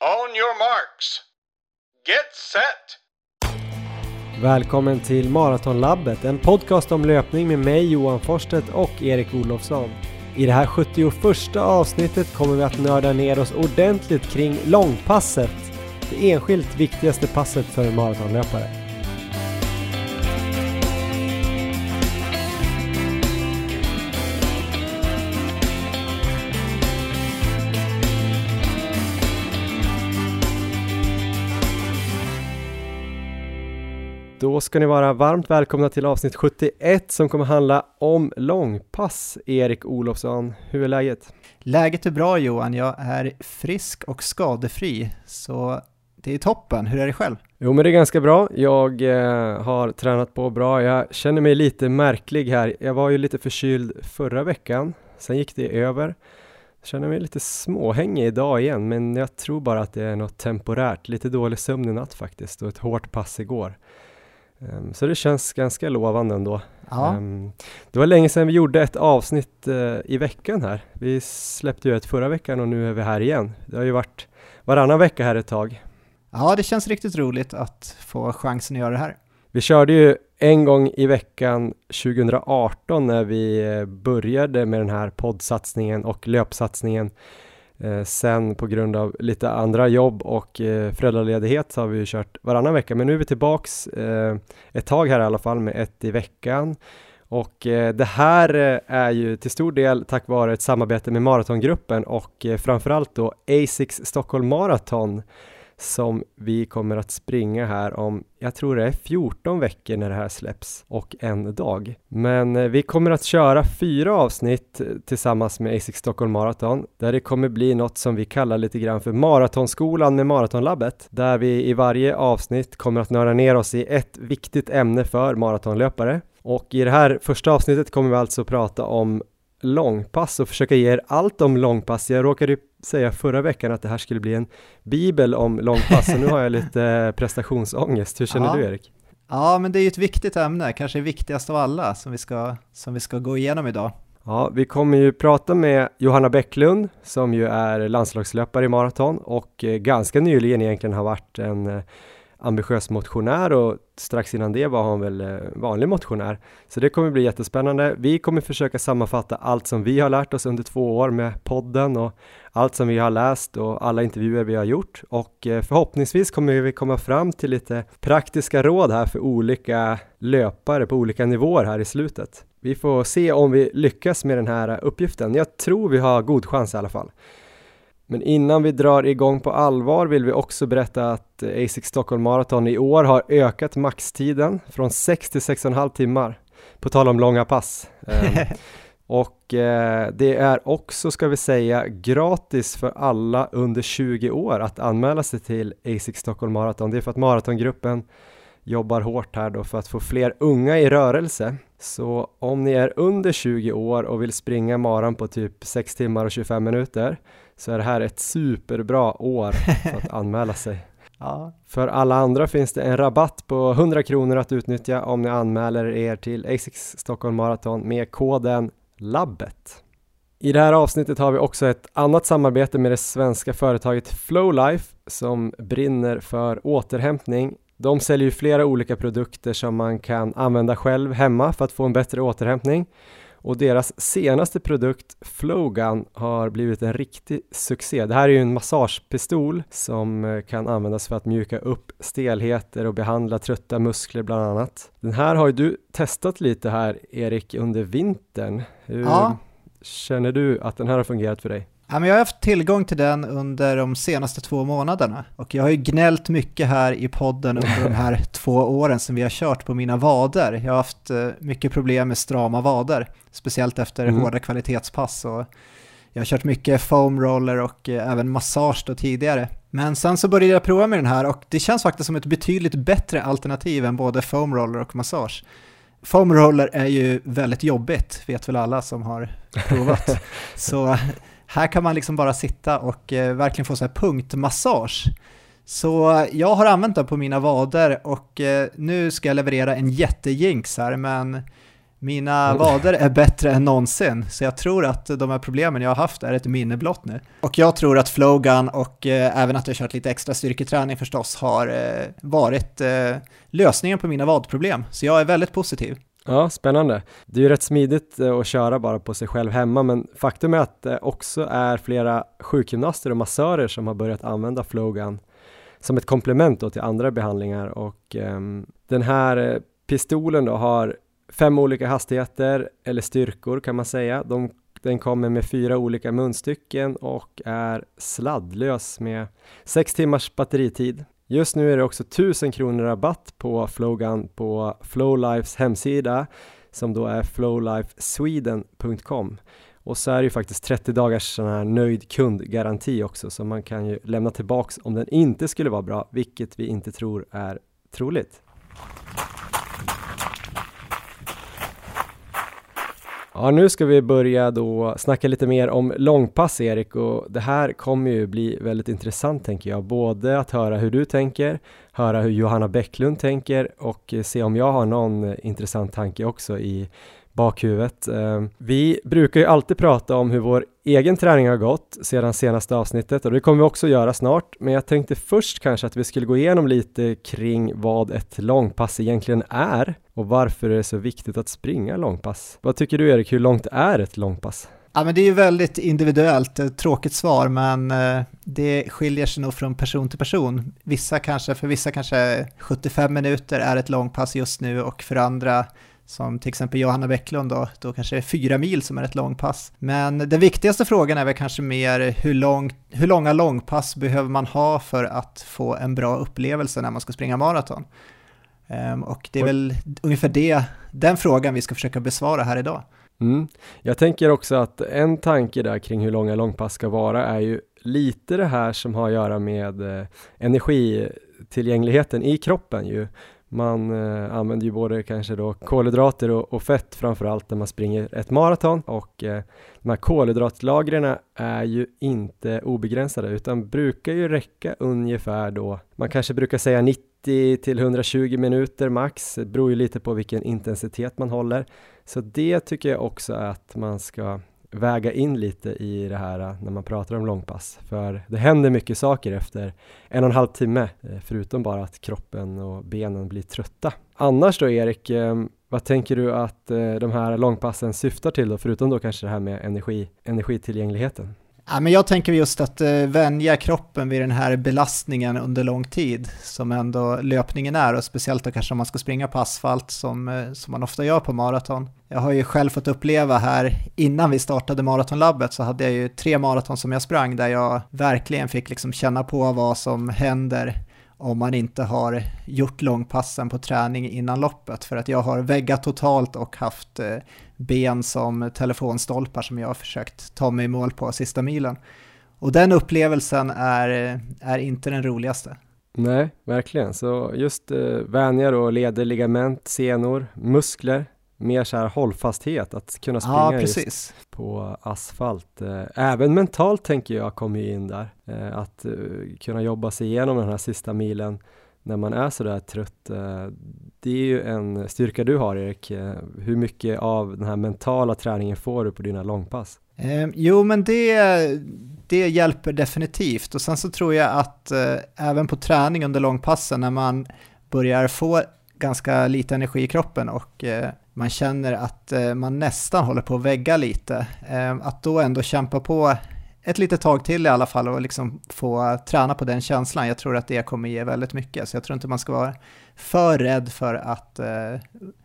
On your marks. Get set! Välkommen till Maratonlabbet, en podcast om löpning med mig Johan Forsstedt och Erik Olofsson. I det här 71 avsnittet kommer vi att nörda ner oss ordentligt kring långpasset, det enskilt viktigaste passet för en maratonlöpare. Då ska ni vara varmt välkomna till avsnitt 71 som kommer handla om långpass. Erik Olofsson, hur är läget? Läget är bra Johan, jag är frisk och skadefri, så det är toppen. Hur är det själv? Jo men det är ganska bra. Jag eh, har tränat på bra. Jag känner mig lite märklig här. Jag var ju lite förkyld förra veckan, sen gick det över. Jag känner mig lite småhängig idag igen, men jag tror bara att det är något temporärt. Lite dålig sömn i natt faktiskt och ett hårt pass igår. Um, så det känns ganska lovande ändå. Ja. Um, det var länge sedan vi gjorde ett avsnitt uh, i veckan här. Vi släppte ju ett förra veckan och nu är vi här igen. Det har ju varit varannan vecka här ett tag. Ja, det känns riktigt roligt att få chansen att göra det här. Vi körde ju en gång i veckan 2018 när vi eh, började med den här poddsatsningen och löpsatsningen Eh, sen på grund av lite andra jobb och eh, föräldraledighet så har vi ju kört varannan vecka, men nu är vi tillbaks eh, ett tag här i alla fall med ett i veckan. Och eh, det här eh, är ju till stor del tack vare ett samarbete med Maratongruppen och eh, framförallt då Asics Stockholm Marathon som vi kommer att springa här om, jag tror det är 14 veckor när det här släpps och en dag. Men eh, vi kommer att köra fyra avsnitt eh, tillsammans med ASIC Stockholm Marathon där det kommer bli något som vi kallar lite grann för Maratonskolan med Maratonlabbet där vi i varje avsnitt kommer att nörda ner oss i ett viktigt ämne för maratonlöpare. Och i det här första avsnittet kommer vi alltså prata om långpass och försöka ge er allt om långpass. Jag råkade säga förra veckan att det här skulle bli en bibel om långpass och nu har jag lite prestationsångest. Hur känner ja. du Erik? Ja, men det är ju ett viktigt ämne, kanske viktigast av alla som vi ska, som vi ska gå igenom idag. Ja, vi kommer ju prata med Johanna Bäcklund som ju är landslagslöpare i maraton och eh, ganska nyligen egentligen har varit en eh, ambitiös motionär och strax innan det var han väl eh, vanlig motionär. Så det kommer bli jättespännande. Vi kommer försöka sammanfatta allt som vi har lärt oss under två år med podden och allt som vi har läst och alla intervjuer vi har gjort och eh, förhoppningsvis kommer vi komma fram till lite praktiska råd här för olika löpare på olika nivåer här i slutet. Vi får se om vi lyckas med den här uppgiften. Jag tror vi har god chans i alla fall. Men innan vi drar igång på allvar vill vi också berätta att ASIC Stockholm Marathon i år har ökat maxtiden från 6 till 6,5 timmar. På tal om långa pass. Ehm, och eh, det är också, ska vi säga, gratis för alla under 20 år att anmäla sig till ASIC Stockholm Marathon. Det är för att maratongruppen jobbar hårt här då för att få fler unga i rörelse. Så om ni är under 20 år och vill springa maran på typ 6 timmar och 25 minuter så är det här ett superbra år för att anmäla sig. Ja. För alla andra finns det en rabatt på 100 kronor att utnyttja om ni anmäler er till ASICS Stockholm Marathon med koden LABBET. I det här avsnittet har vi också ett annat samarbete med det svenska företaget Flowlife som brinner för återhämtning. De säljer ju flera olika produkter som man kan använda själv hemma för att få en bättre återhämtning och deras senaste produkt Flowgun har blivit en riktig succé. Det här är ju en massagepistol som eh, kan användas för att mjuka upp stelheter och behandla trötta muskler bland annat. Den här har ju du testat lite här Erik under vintern. Hur ja. känner du att den här har fungerat för dig? Ja, men jag har haft tillgång till den under de senaste två månaderna och jag har ju gnällt mycket här i podden under de här två åren som vi har kört på mina vader. Jag har haft eh, mycket problem med strama vader, speciellt efter mm. hårda kvalitetspass och jag har kört mycket foam roller och eh, även massage då tidigare. Men sen så började jag prova med den här och det känns faktiskt som ett betydligt bättre alternativ än både foam roller och massage. Foam roller är ju väldigt jobbigt, vet väl alla som har provat. så här kan man liksom bara sitta och eh, verkligen få så här punktmassage. Så jag har använt den på mina vader och eh, nu ska jag leverera en jättejinx här, men Mina vader är bättre än någonsin, så jag tror att de här problemen jag har haft är ett minne blott nu. Och jag tror att Flowgun och eh, även att jag kört lite extra styrketräning förstås har eh, varit eh, lösningen på mina vadproblem, så jag är väldigt positiv. Ja, spännande. Det är ju rätt smidigt eh, att köra bara på sig själv hemma, men faktum är att det också är flera sjukgymnaster och massörer som har börjat använda Flowgun som ett komplement till andra behandlingar och um, den här eh, pistolen då har fem olika hastigheter eller styrkor kan man säga. De, den kommer med fyra olika munstycken och är sladdlös med sex timmars batteritid. Just nu är det också 1000 kronor rabatt på Flowgun på Flowlifes hemsida som då är flowlifesweden.com och så är det ju faktiskt 30 dagars sån här nöjd kundgaranti också så man kan ju lämna tillbaks om den inte skulle vara bra, vilket vi inte tror är troligt. Ja, nu ska vi börja då snacka lite mer om långpass Erik och det här kommer ju bli väldigt intressant tänker jag. Både att höra hur du tänker, höra hur Johanna Bäcklund tänker och se om jag har någon intressant tanke också i bakhuvudet. Ehm, vi brukar ju alltid prata om hur vår egen träning har gått sedan senaste avsnittet och det kommer vi också göra snart. Men jag tänkte först kanske att vi skulle gå igenom lite kring vad ett långpass egentligen är och varför är det så viktigt att springa långpass. Vad tycker du Erik, hur långt är ett långpass? Ja, men det är ju väldigt individuellt, ett tråkigt svar, men eh, det skiljer sig nog från person till person. Vissa kanske, för vissa kanske 75 minuter är ett långpass just nu och för andra som till exempel Johanna Bäcklund då, då kanske det är fyra mil som är ett långpass. Men den viktigaste frågan är väl kanske mer hur, lång, hur långa långpass behöver man ha för att få en bra upplevelse när man ska springa maraton? Um, och det är väl ungefär det, den frågan vi ska försöka besvara här idag. Mm. Jag tänker också att en tanke där kring hur långa långpass ska vara är ju lite det här som har att göra med eh, energitillgängligheten i kroppen ju. Man eh, använder ju både kanske då kolhydrater och, och fett framförallt när man springer ett maraton och eh, de här kolhydratlagren är ju inte obegränsade utan brukar ju räcka ungefär då, man kanske brukar säga 90 till 120 minuter max, det beror ju lite på vilken intensitet man håller. Så det tycker jag också att man ska väga in lite i det här eh, när man pratar om långpass. För det händer mycket saker efter en och en halv timme, eh, förutom bara att kroppen och benen blir trötta. Annars då Erik, ehm, vad tänker du att eh, de här långpassen syftar till då, förutom då kanske det här med energi, energitillgängligheten? Ja, men jag tänker just att eh, vänja kroppen vid den här belastningen under lång tid som ändå löpningen är och speciellt då kanske om man ska springa på asfalt som, eh, som man ofta gör på maraton. Jag har ju själv fått uppleva här innan vi startade maratonlabbet så hade jag ju tre maraton som jag sprang där jag verkligen fick liksom känna på vad som händer om man inte har gjort långpassen på träning innan loppet för att jag har väggat totalt och haft eh, ben som telefonstolpar som jag har försökt ta mig i mål på sista milen. Och den upplevelsen är, är inte den roligaste. Nej, verkligen. Så just eh, vänjar och leder, ligament, senor, muskler, mer så här hållfasthet, att kunna springa ja, just på asfalt. Eh, även mentalt tänker jag kommer in där, eh, att eh, kunna jobba sig igenom den här sista milen när man är sådär trött. Eh, det är ju en styrka du har Erik. Eh, hur mycket av den här mentala träningen får du på dina långpass? Eh, jo, men det, det hjälper definitivt och sen så tror jag att eh, även på träning under långpassen när man börjar få ganska lite energi i kroppen och eh, man känner att eh, man nästan håller på att vägga lite, eh, att då ändå kämpa på ett litet tag till i alla fall och liksom få träna på den känslan. Jag tror att det kommer ge väldigt mycket, så jag tror inte man ska vara för rädd för att eh,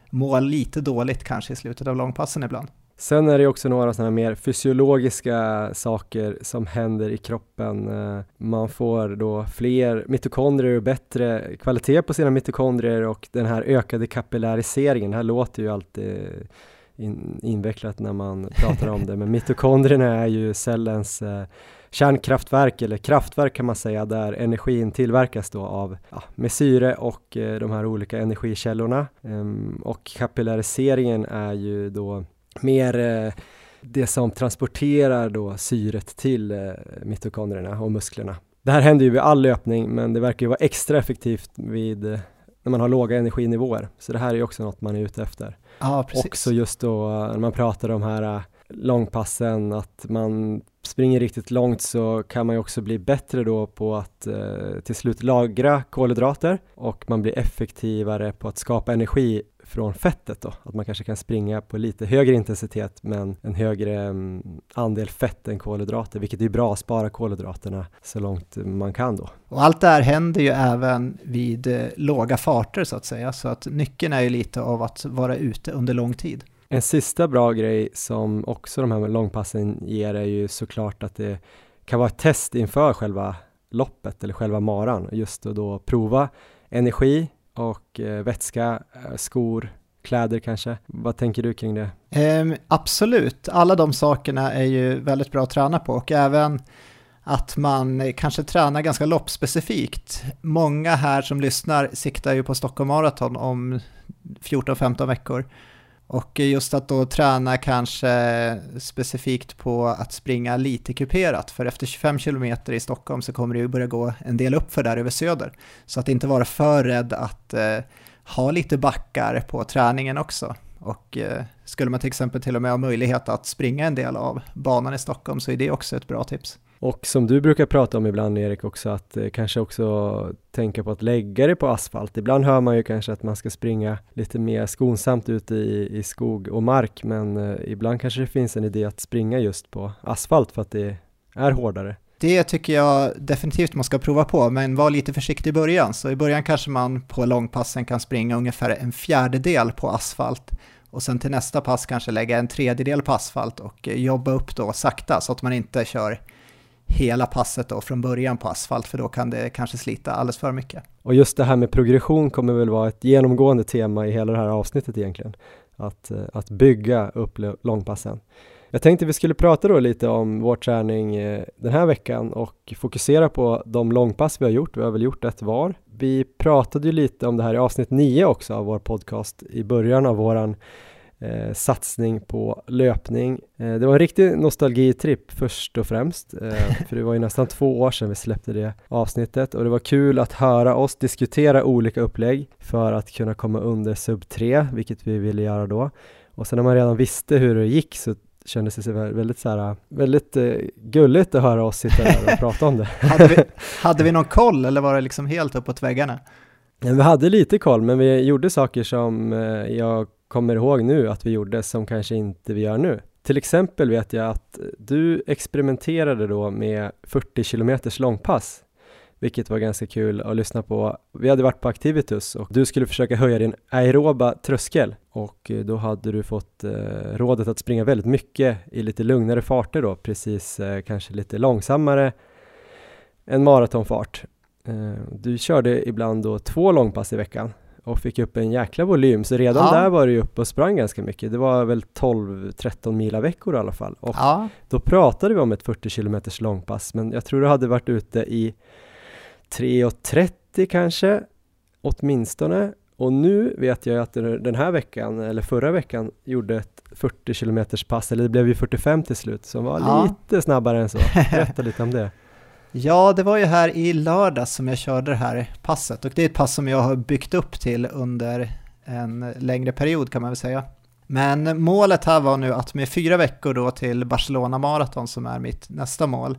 må lite dåligt kanske i slutet av långpassen ibland. Sen är det också några sådana mer fysiologiska saker som händer i kroppen. Eh, man får då fler mitokondrier och bättre kvalitet på sina mitokondrier och den här ökade kapillariseringen, det här låter ju alltid in, invecklat när man pratar om det, men mitokondrierna är ju cellens eh, kärnkraftverk eller kraftverk kan man säga där energin tillverkas då av ja, med syre och eh, de här olika energikällorna ehm, och kapillariseringen är ju då mer eh, det som transporterar då syret till eh, mitokondrierna och musklerna. Det här händer ju vid all löpning men det verkar ju vara extra effektivt vid eh, när man har låga energinivåer. Så det här är också något man är ute efter. Ja, precis. Också just då när man pratar om här långpassen, att man springer riktigt långt så kan man ju också bli bättre då på att eh, till slut lagra kolhydrater och man blir effektivare på att skapa energi från fettet då, att man kanske kan springa på lite högre intensitet men en högre mm, andel fett än kolhydrater, vilket är bra att spara kolhydraterna så långt man kan då. Och allt det här händer ju även vid eh, låga farter så att säga, så att nyckeln är ju lite av att vara ute under lång tid. En sista bra grej som också de här långpassen ger är ju såklart att det kan vara ett test inför själva loppet eller själva maran, just att då prova energi och eh, vätska, eh, skor, kläder kanske. Vad tänker du kring det? Um, absolut, alla de sakerna är ju väldigt bra att träna på och även att man kanske tränar ganska loppspecifikt. Många här som lyssnar siktar ju på Stockholm Marathon om 14-15 veckor och just att då träna kanske specifikt på att springa lite kuperat, för efter 25 km i Stockholm så kommer det ju börja gå en del uppför där över söder. Så att inte vara för rädd att eh, ha lite backar på träningen också. Och eh, skulle man till exempel till och med ha möjlighet att springa en del av banan i Stockholm så är det också ett bra tips. Och som du brukar prata om ibland Erik också, att eh, kanske också tänka på att lägga det på asfalt. Ibland hör man ju kanske att man ska springa lite mer skonsamt ute i, i skog och mark, men eh, ibland kanske det finns en idé att springa just på asfalt för att det är hårdare. Det tycker jag definitivt man ska prova på, men var lite försiktig i början. Så i början kanske man på långpassen kan springa ungefär en fjärdedel på asfalt och sen till nästa pass kanske lägga en tredjedel på asfalt och eh, jobba upp då sakta så att man inte kör hela passet då från början på asfalt för då kan det kanske slita alldeles för mycket. Och just det här med progression kommer väl vara ett genomgående tema i hela det här avsnittet egentligen. Att, eh, att bygga upp långpassen. Jag tänkte vi skulle prata då lite om vår träning eh, den här veckan och fokusera på de långpass vi har gjort. Vi har väl gjort ett var. Vi pratade ju lite om det här i avsnitt 9 också av vår podcast i början av våran eh, satsning på löpning. Eh, det var en riktig nostalgitripp först och främst, eh, för det var ju nästan två år sedan vi släppte det avsnittet och det var kul att höra oss diskutera olika upplägg för att kunna komma under sub 3, vilket vi ville göra då. Och sen när man redan visste hur det gick så kändes det väldigt, så här, väldigt eh, gulligt att höra oss sitta där och prata om det. hade, vi, hade vi någon koll eller var det liksom helt uppåt väggarna? Vi hade lite koll, men vi gjorde saker som eh, jag kommer ihåg nu att vi gjorde som kanske inte vi gör nu. Till exempel vet jag att du experimenterade då med 40 km långpass, vilket var ganska kul att lyssna på. Vi hade varit på Activitus och du skulle försöka höja din aeroba tröskel och eh, då hade du fått eh, rådet att springa väldigt mycket i lite lugnare farter då, precis eh, kanske lite långsammare än maratonfart. Eh, du körde ibland då två långpass i veckan och fick upp en jäkla volym, så redan ja. där var du uppe och sprang ganska mycket. Det var väl 12-13 mila veckor i alla fall. Och ja. då pratade vi om ett 40 km långpass, men jag tror du hade varit ute i 3.30 kanske, åtminstone. Och nu vet jag att den här veckan, eller förra veckan, gjorde ett 40 km pass, eller det blev ju 45 till slut, som var ja. lite snabbare än så. Berätta lite om det. Ja, det var ju här i lördags som jag körde det här passet och det är ett pass som jag har byggt upp till under en längre period kan man väl säga. Men målet här var nu att med fyra veckor då till Barcelona Marathon som är mitt nästa mål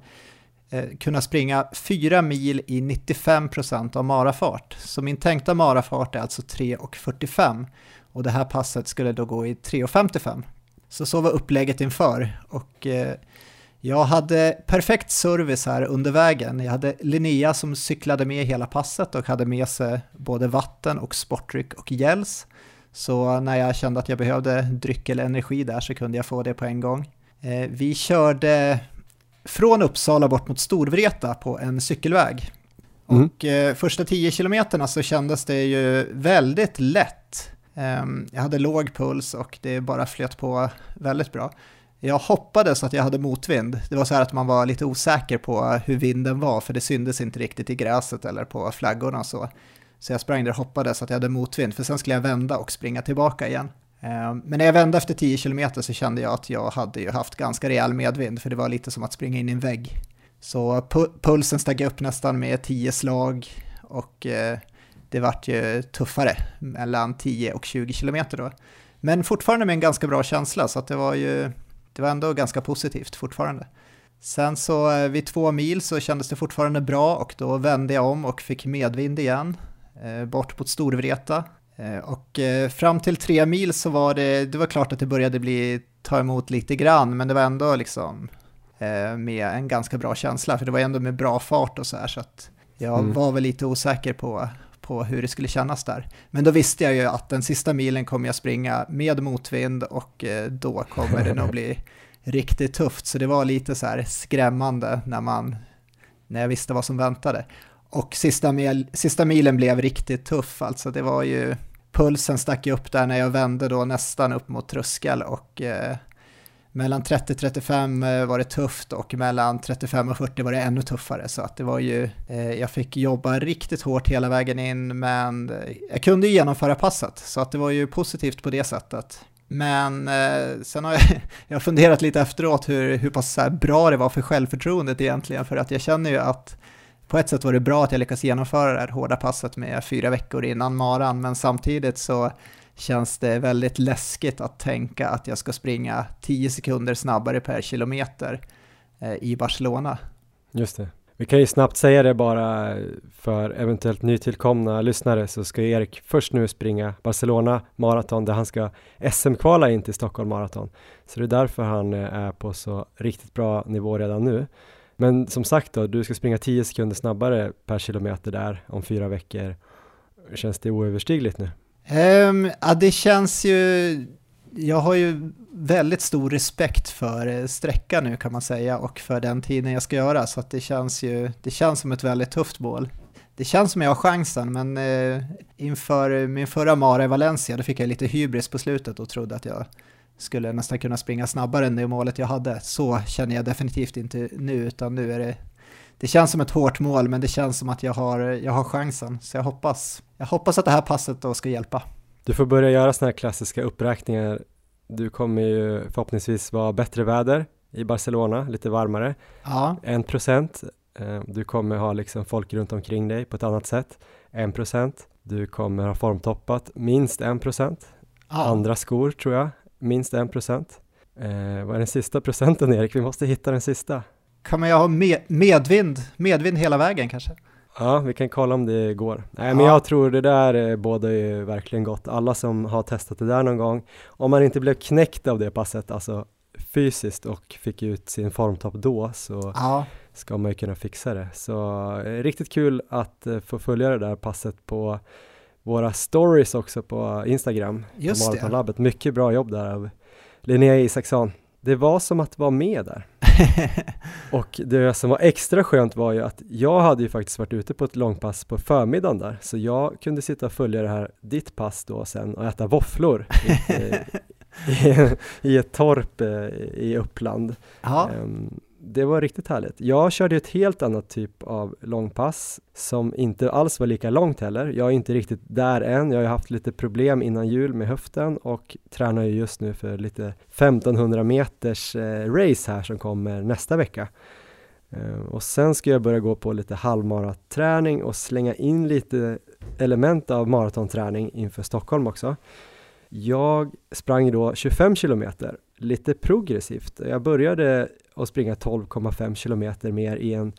eh, kunna springa fyra mil i 95% av marafart. Så min tänkta marafart är alltså 3.45 och det här passet skulle då gå i 3.55. Så så var upplägget inför och eh, jag hade perfekt service här under vägen. Jag hade Linnea som cyklade med hela passet och hade med sig både vatten och sportdryck och gels. Så när jag kände att jag behövde dryck eller energi där så kunde jag få det på en gång. Eh, vi körde från Uppsala bort mot Storvreta på en cykelväg. Mm. Och eh, första 10 kilometerna så kändes det ju väldigt lätt. Ehm, jag hade låg puls och det bara flöt på väldigt bra. Jag hoppades att jag hade motvind. Det var så här att man var lite osäker på hur vinden var, för det syndes inte riktigt i gräset eller på flaggorna och så. Så jag sprang där och hoppades att jag hade motvind, för sen skulle jag vända och springa tillbaka igen. Eh, men när jag vände efter 10 km så kände jag att jag hade ju haft ganska rejäl medvind, för det var lite som att springa in i en vägg. Så pulsen steg upp nästan med 10 slag och eh, det vart ju tuffare mellan 10 och 20 kilometer då. Men fortfarande med en ganska bra känsla så att det var ju, det var ändå ganska positivt fortfarande. Sen så eh, vid två mil så kändes det fortfarande bra och då vände jag om och fick medvind igen eh, bort mot Storvreta. Eh, och fram till tre mil så var det, det var klart att det började bli ta emot lite grann men det var ändå liksom med en ganska bra känsla för det var ändå med bra fart och så här så att jag mm. var väl lite osäker på, på hur det skulle kännas där. Men då visste jag ju att den sista milen kommer jag springa med motvind och då kommer det nog bli riktigt tufft, så det var lite så här skrämmande när, man, när jag visste vad som väntade. Och sista, mil, sista milen blev riktigt tuff, alltså det var ju, pulsen stack upp där när jag vände då nästan upp mot tröskel och eh, mellan 30-35 eh, var det tufft och mellan 35 och 40 var det ännu tuffare. Så att det var ju, eh, jag fick jobba riktigt hårt hela vägen in men eh, jag kunde ju genomföra passet så att det var ju positivt på det sättet. Men eh, sen har jag, jag har funderat lite efteråt hur, hur pass bra det var för självförtroendet egentligen, för att jag känner ju att på ett sätt var det bra att jag lyckades genomföra det här hårda passet med fyra veckor innan maran, men samtidigt så känns det väldigt läskigt att tänka att jag ska springa 10 sekunder snabbare per kilometer eh, i Barcelona. Just det. Vi kan ju snabbt säga det bara för eventuellt nytillkomna lyssnare så ska Erik först nu springa Barcelona maraton där han ska SM-kvala in till Stockholm maraton. Så det är därför han eh, är på så riktigt bra nivå redan nu. Men som sagt då, du ska springa 10 sekunder snabbare per kilometer där om fyra veckor. Känns det oöverstigligt nu? Um, ja, det känns ju jag har ju väldigt stor respekt för eh, sträckan nu kan man säga och för den tiden jag ska göra så att det känns ju, det känns som ett väldigt tufft mål. Det känns som jag har chansen men eh, inför min förra Mara i Valencia då fick jag lite hybris på slutet och trodde att jag skulle nästan kunna springa snabbare än det målet jag hade. Så känner jag definitivt inte nu utan nu är det det känns som ett hårt mål men det känns som att jag har, jag har chansen så jag hoppas, jag hoppas att det här passet då ska hjälpa. Du får börja göra sådana här klassiska uppräkningar. Du kommer ju förhoppningsvis vara bättre väder i Barcelona, lite varmare. Ja. En procent. Eh, du kommer ha liksom folk runt omkring dig på ett annat sätt. En procent. Du kommer ha formtoppat minst en procent. Ja. Andra skor tror jag, minst en procent. Eh, vad är den sista procenten Erik? Vi måste hitta den sista. Man ju ha med, medvind, medvind hela vägen kanske? Ja, vi kan kolla om det går. Nej, ja. men jag tror det där båda är verkligen gott. Alla som har testat det där någon gång, om man inte blev knäckt av det passet, alltså fysiskt och fick ut sin formtopp då, så ja. ska man ju kunna fixa det. Så eh, riktigt kul att eh, få följa det där passet på våra stories också på Instagram. Just på det. Mycket bra jobb där av Linnea Isaksson. Det var som att vara med där. och det som var extra skönt var ju att jag hade ju faktiskt varit ute på ett långpass på förmiddagen där, så jag kunde sitta och följa det här, ditt pass då sen och äta våfflor i, i, i, ett torp eh, i Uppland. Um, det var riktigt härligt. Jag körde ett helt annat typ av långpass som inte alls var lika långt heller. Jag är inte riktigt där än. Jag har haft lite problem innan jul med höften och tränar ju just nu för lite 1500 meters eh, race här som kommer nästa vecka. Eh, och sen ska jag börja gå på lite halvmaraträning och slänga in lite element av maratonträning inför Stockholm också. Jag sprang då 25 kilometer, lite progressivt. Jag började att springa 12,5 kilometer mer i en,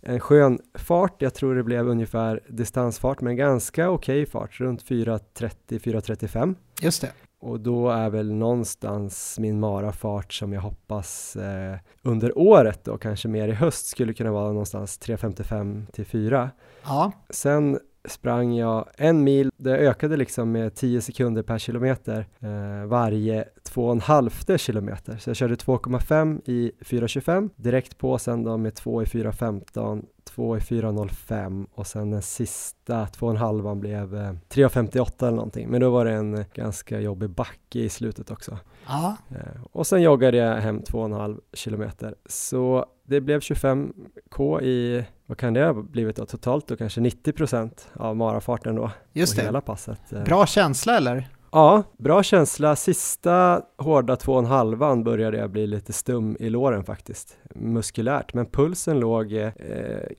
en skön fart. Jag tror det blev ungefär distansfart, men ganska okej okay fart, runt 4.30-4.35. Just det. Och då är väl någonstans min marafart som jag hoppas eh, under året då, kanske mer i höst, skulle kunna vara någonstans 3.55 till 4. Ja. Sen sprang jag en mil, det ökade liksom med 10 sekunder per kilometer eh, varje två och en halvte kilometer. Så jag körde 2,5 i 4.25, direkt på sen då med 2 i 4.15, 2 i 4.05 och sen den sista 2,5 blev eh, 3.58 eller någonting. Men då var det en ganska jobbig backe i slutet också. Ja. Eh, och sen joggade jag hem 2,5 kilometer. Så det blev 25k i, vad kan det ha blivit då, totalt då kanske 90% av marafarten då. Just det. hela passet. Bra känsla eller? Ja, bra känsla. Sista hårda två och en halvan började jag bli lite stum i låren faktiskt, muskulärt. Men pulsen låg eh,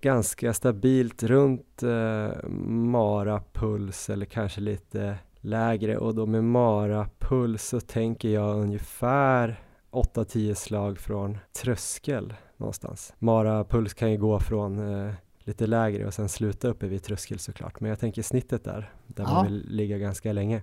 ganska stabilt runt eh, mara-puls eller kanske lite lägre och då med mara-puls så tänker jag ungefär 8-10 slag från tröskel någonstans. Mara-puls kan ju gå från eh, lite lägre och sen sluta uppe vid tröskel såklart. Men jag tänker snittet där, där ja. man vill ligga ganska länge.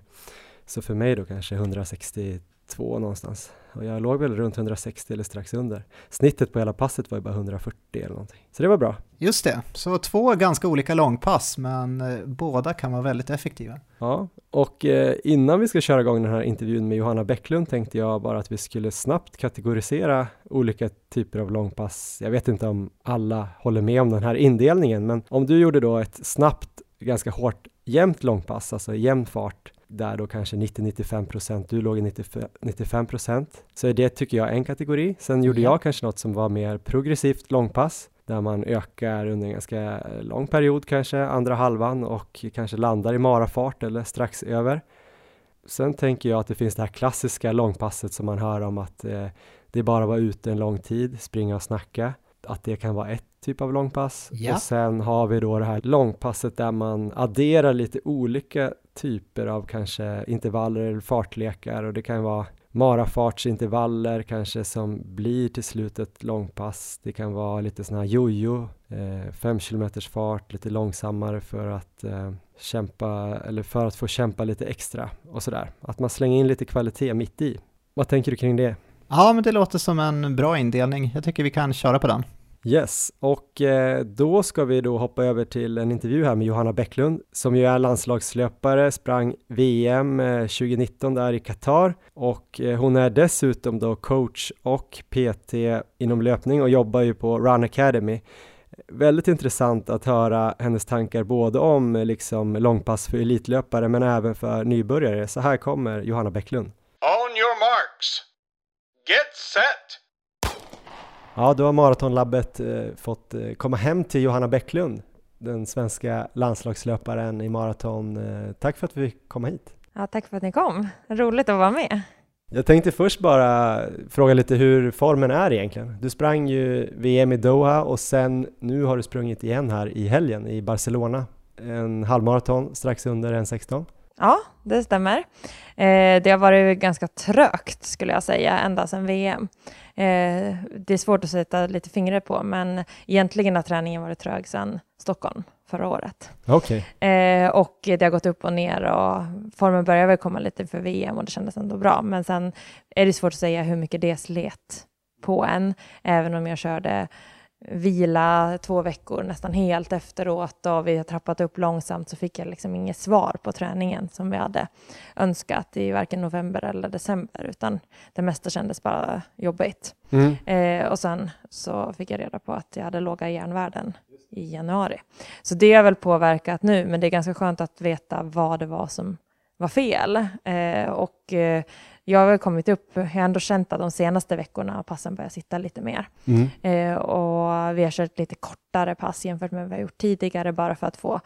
Så för mig då kanske 162 någonstans. Och jag låg väl runt 160 eller strax under. Snittet på hela passet var ju bara 140 eller någonting. Så det var bra. Just det, så två ganska olika långpass men eh, båda kan vara väldigt effektiva. Ja, och eh, innan vi ska köra igång den här intervjun med Johanna Bäcklund tänkte jag bara att vi skulle snabbt kategorisera olika typer av långpass. Jag vet inte om alla håller med om den här indelningen, men om du gjorde då ett snabbt, ganska hårt jämnt långpass, alltså jämn fart, där då kanske 90-95 procent, du låg i 95 procent. Så är det tycker jag en kategori. Sen gjorde jag kanske något som var mer progressivt långpass där man ökar under en ganska lång period kanske, andra halvan och kanske landar i marafart eller strax över. Sen tänker jag att det finns det här klassiska långpasset som man hör om att eh, det bara var ute en lång tid, springa och snacka. Att det kan vara ett typ av långpass. Ja. Och sen har vi då det här långpasset där man adderar lite olika typer av kanske intervaller eller fartlekar och det kan vara marafartsintervaller kanske som blir till slut ett långpass. Det kan vara lite sådana här jojo, eh, fem kilometers fart, lite långsammare för att eh, kämpa eller för att få kämpa lite extra och sådär. Att man slänger in lite kvalitet mitt i. Vad tänker du kring det? Ja, men det låter som en bra indelning. Jag tycker vi kan köra på den. Yes, och eh, då ska vi då hoppa över till en intervju här med Johanna Bäcklund som ju är landslagslöpare, sprang VM 2019 eh, där i Qatar och eh, hon är dessutom då coach och PT inom löpning och jobbar ju på Run Academy. Väldigt intressant att höra hennes tankar både om liksom långpass för elitlöpare men även för nybörjare. Så här kommer Johanna Bäcklund. On your marks. Get set! Ja, då har Maratonlabbet eh, fått eh, komma hem till Johanna Bäcklund, den svenska landslagslöparen i maraton. Eh, tack för att vi fick komma hit. Ja, tack för att ni kom. Roligt att vara med. Jag tänkte först bara fråga lite hur formen är egentligen. Du sprang ju VM i Doha och sen nu har du sprungit igen här i helgen i Barcelona. En halvmaraton strax under 1.16. Ja, det stämmer. Eh, det har varit ganska trögt skulle jag säga ända sedan VM. Eh, det är svårt att sätta lite fingret på, men egentligen har träningen varit trög sedan Stockholm förra året. Okay. Eh, och det har gått upp och ner och formen börjar väl komma lite för VM och det kändes ändå bra. Men sen är det svårt att säga hur mycket det slet på en, även om jag körde vila två veckor nästan helt efteråt och vi har trappat upp långsamt så fick jag liksom inget svar på träningen som vi hade önskat i varken november eller december utan det mesta kändes bara jobbigt. Mm. Eh, och sen så fick jag reda på att jag hade låga järnvärden i januari. Så det har väl påverkat nu men det är ganska skönt att veta vad det var som var fel. Eh, och eh, jag har kommit upp, jag har ändå känt att de senaste veckorna har passen börjat sitta lite mer. Mm. Eh, och vi har kört lite kortare pass jämfört med vad vi har gjort tidigare, bara för att få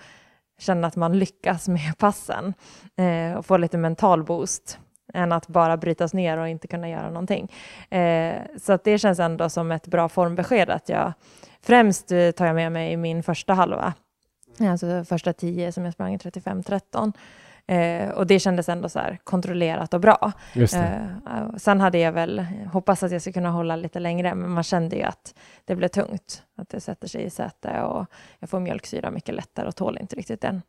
känna att man lyckas med passen eh, och få lite mental boost än att bara brytas ner och inte kunna göra någonting. Eh, så det känns ändå som ett bra formbesked att jag främst eh, tar jag med mig min första halva, alltså första tio som jag sprang i 35-13 Eh, och det kändes ändå så här kontrollerat och bra. Eh, sen hade jag väl hoppats att jag skulle kunna hålla lite längre, men man kände ju att det blev tungt, att det sätter sig i säte och jag får mjölksyra mycket lättare och tål inte riktigt den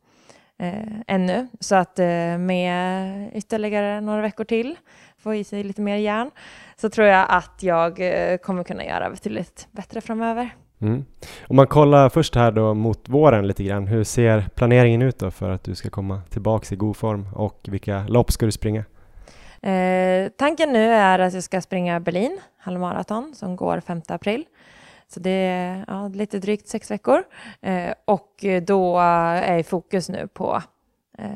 eh, ännu. Så att eh, med ytterligare några veckor till, få i sig lite mer järn, så tror jag att jag eh, kommer kunna göra betydligt bättre framöver. Mm. Om man kollar först här då mot våren lite grann, hur ser planeringen ut då för att du ska komma tillbaks i god form och vilka lopp ska du springa? Eh, tanken nu är att jag ska springa Berlin halvmaraton som går 5 april. Så det är ja, lite drygt sex veckor eh, och då är fokus nu på eh,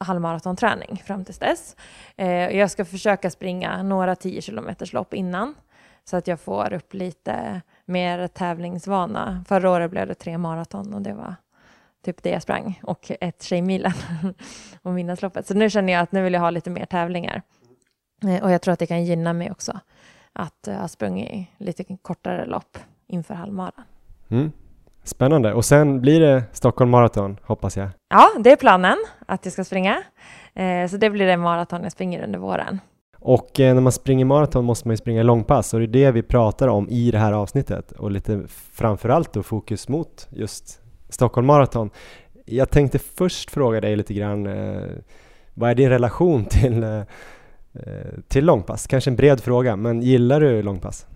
halvmaratonträning fram till dess. Eh, jag ska försöka springa några 10 kilometers lopp innan så att jag får upp lite mer tävlingsvana. Förra året blev det tre maraton och det var typ det jag sprang och ett Tjejmilen och Midnattsloppet. Så nu känner jag att nu vill jag ha lite mer tävlingar. Eh, och jag tror att det kan gynna mig också att ha sprungit lite kortare lopp inför halvmaran. Mm. Spännande. Och sen blir det Stockholm Marathon, hoppas jag. Ja, det är planen att jag ska springa. Eh, så det blir det maraton jag springer under våren. Och eh, när man springer maraton måste man ju springa långpass och det är det vi pratar om i det här avsnittet och lite framförallt då fokus mot just Stockholm Marathon. Jag tänkte först fråga dig lite grann, eh, vad är din relation till, eh, till långpass? Kanske en bred fråga, men gillar du långpass?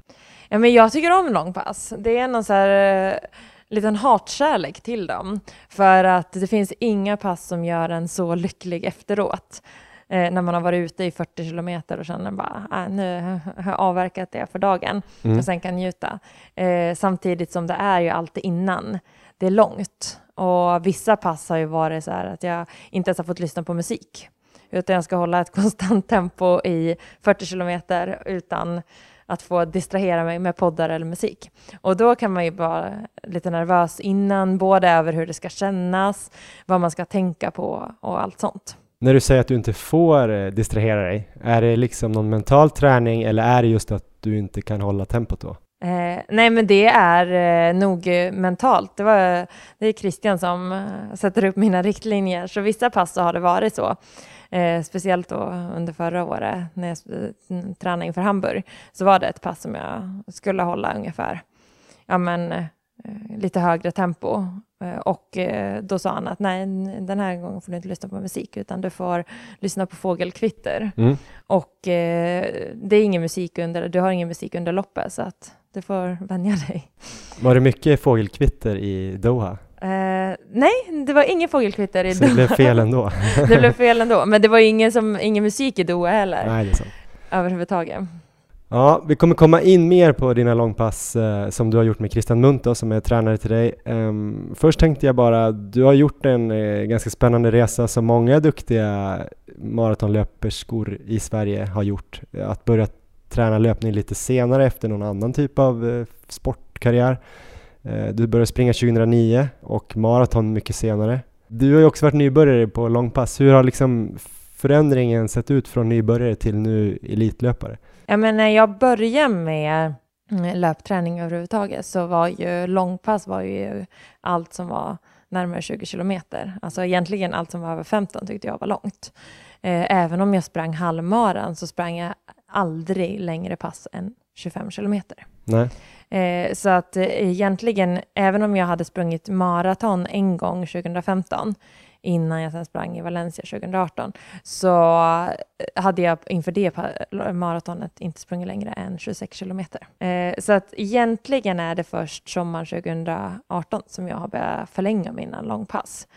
Ja, men jag tycker om långpass. Det är någon så här liten hatkärlek till dem. För att det finns inga pass som gör en så lycklig efteråt. Eh, när man har varit ute i 40 kilometer och känner bara, äh, nu har jag avverkat det för dagen mm. och sen kan njuta. Eh, samtidigt som det är ju alltid innan. Det är långt och vissa pass har ju varit så här att jag inte ens har fått lyssna på musik utan jag ska hålla ett konstant tempo i 40 kilometer utan att få distrahera mig med poddar eller musik. Och då kan man ju vara lite nervös innan, både över hur det ska kännas, vad man ska tänka på och allt sånt. När du säger att du inte får eh, distrahera dig, är det liksom någon mental träning eller är det just att du inte kan hålla tempot då? Eh, nej, men det är eh, nog eh, mentalt. Det, var, det är Christian som eh, sätter upp mina riktlinjer, så vissa pass så har det varit så. Eh, speciellt då under förra året när jag eh, tränade inför Hamburg så var det ett pass som jag skulle hålla ungefär ja, men, eh, lite högre tempo. Eh, och eh, då sa han att nej, den här gången får du inte lyssna på musik utan du får lyssna på fågelkvitter. Mm. Och eh, det är ingen musik under, du har ingen musik under loppet så att du får vänja dig. Var det mycket fågelkvitter i Doha? Uh, nej, det var ingen fågelkvitter i Så det blev fel ändå? det blev fel ändå, men det var ingen, som, ingen musik i Doha heller. Nej, det är sant. Överhuvudtaget. Ja, vi kommer komma in mer på dina långpass eh, som du har gjort med Christian Munto som är tränare till dig. Um, först tänkte jag bara, du har gjort en eh, ganska spännande resa som många duktiga maratonlöperskor i Sverige har gjort. Att börja träna löpning lite senare efter någon annan typ av eh, sportkarriär. Eh, du började springa 2009 och maraton mycket senare. Du har ju också varit nybörjare på långpass. Hur har liksom förändringen sett ut från nybörjare till nu elitlöpare? Ja, men när jag började med mm, löpträning överhuvudtaget så var ju långpass var ju allt som var närmare 20 kilometer. Alltså egentligen allt som var över 15 tyckte jag var långt. Eh, även om jag sprang halvmaran så sprang jag aldrig längre pass än 25 kilometer. Nej. Eh, så att eh, egentligen, även om jag hade sprungit maraton en gång 2015, innan jag sen sprang i Valencia 2018, så eh, hade jag inför det maratonet inte sprungit längre än 26 kilometer. Eh, så att egentligen är det först sommaren 2018 som jag har börjat förlänga mina långpass.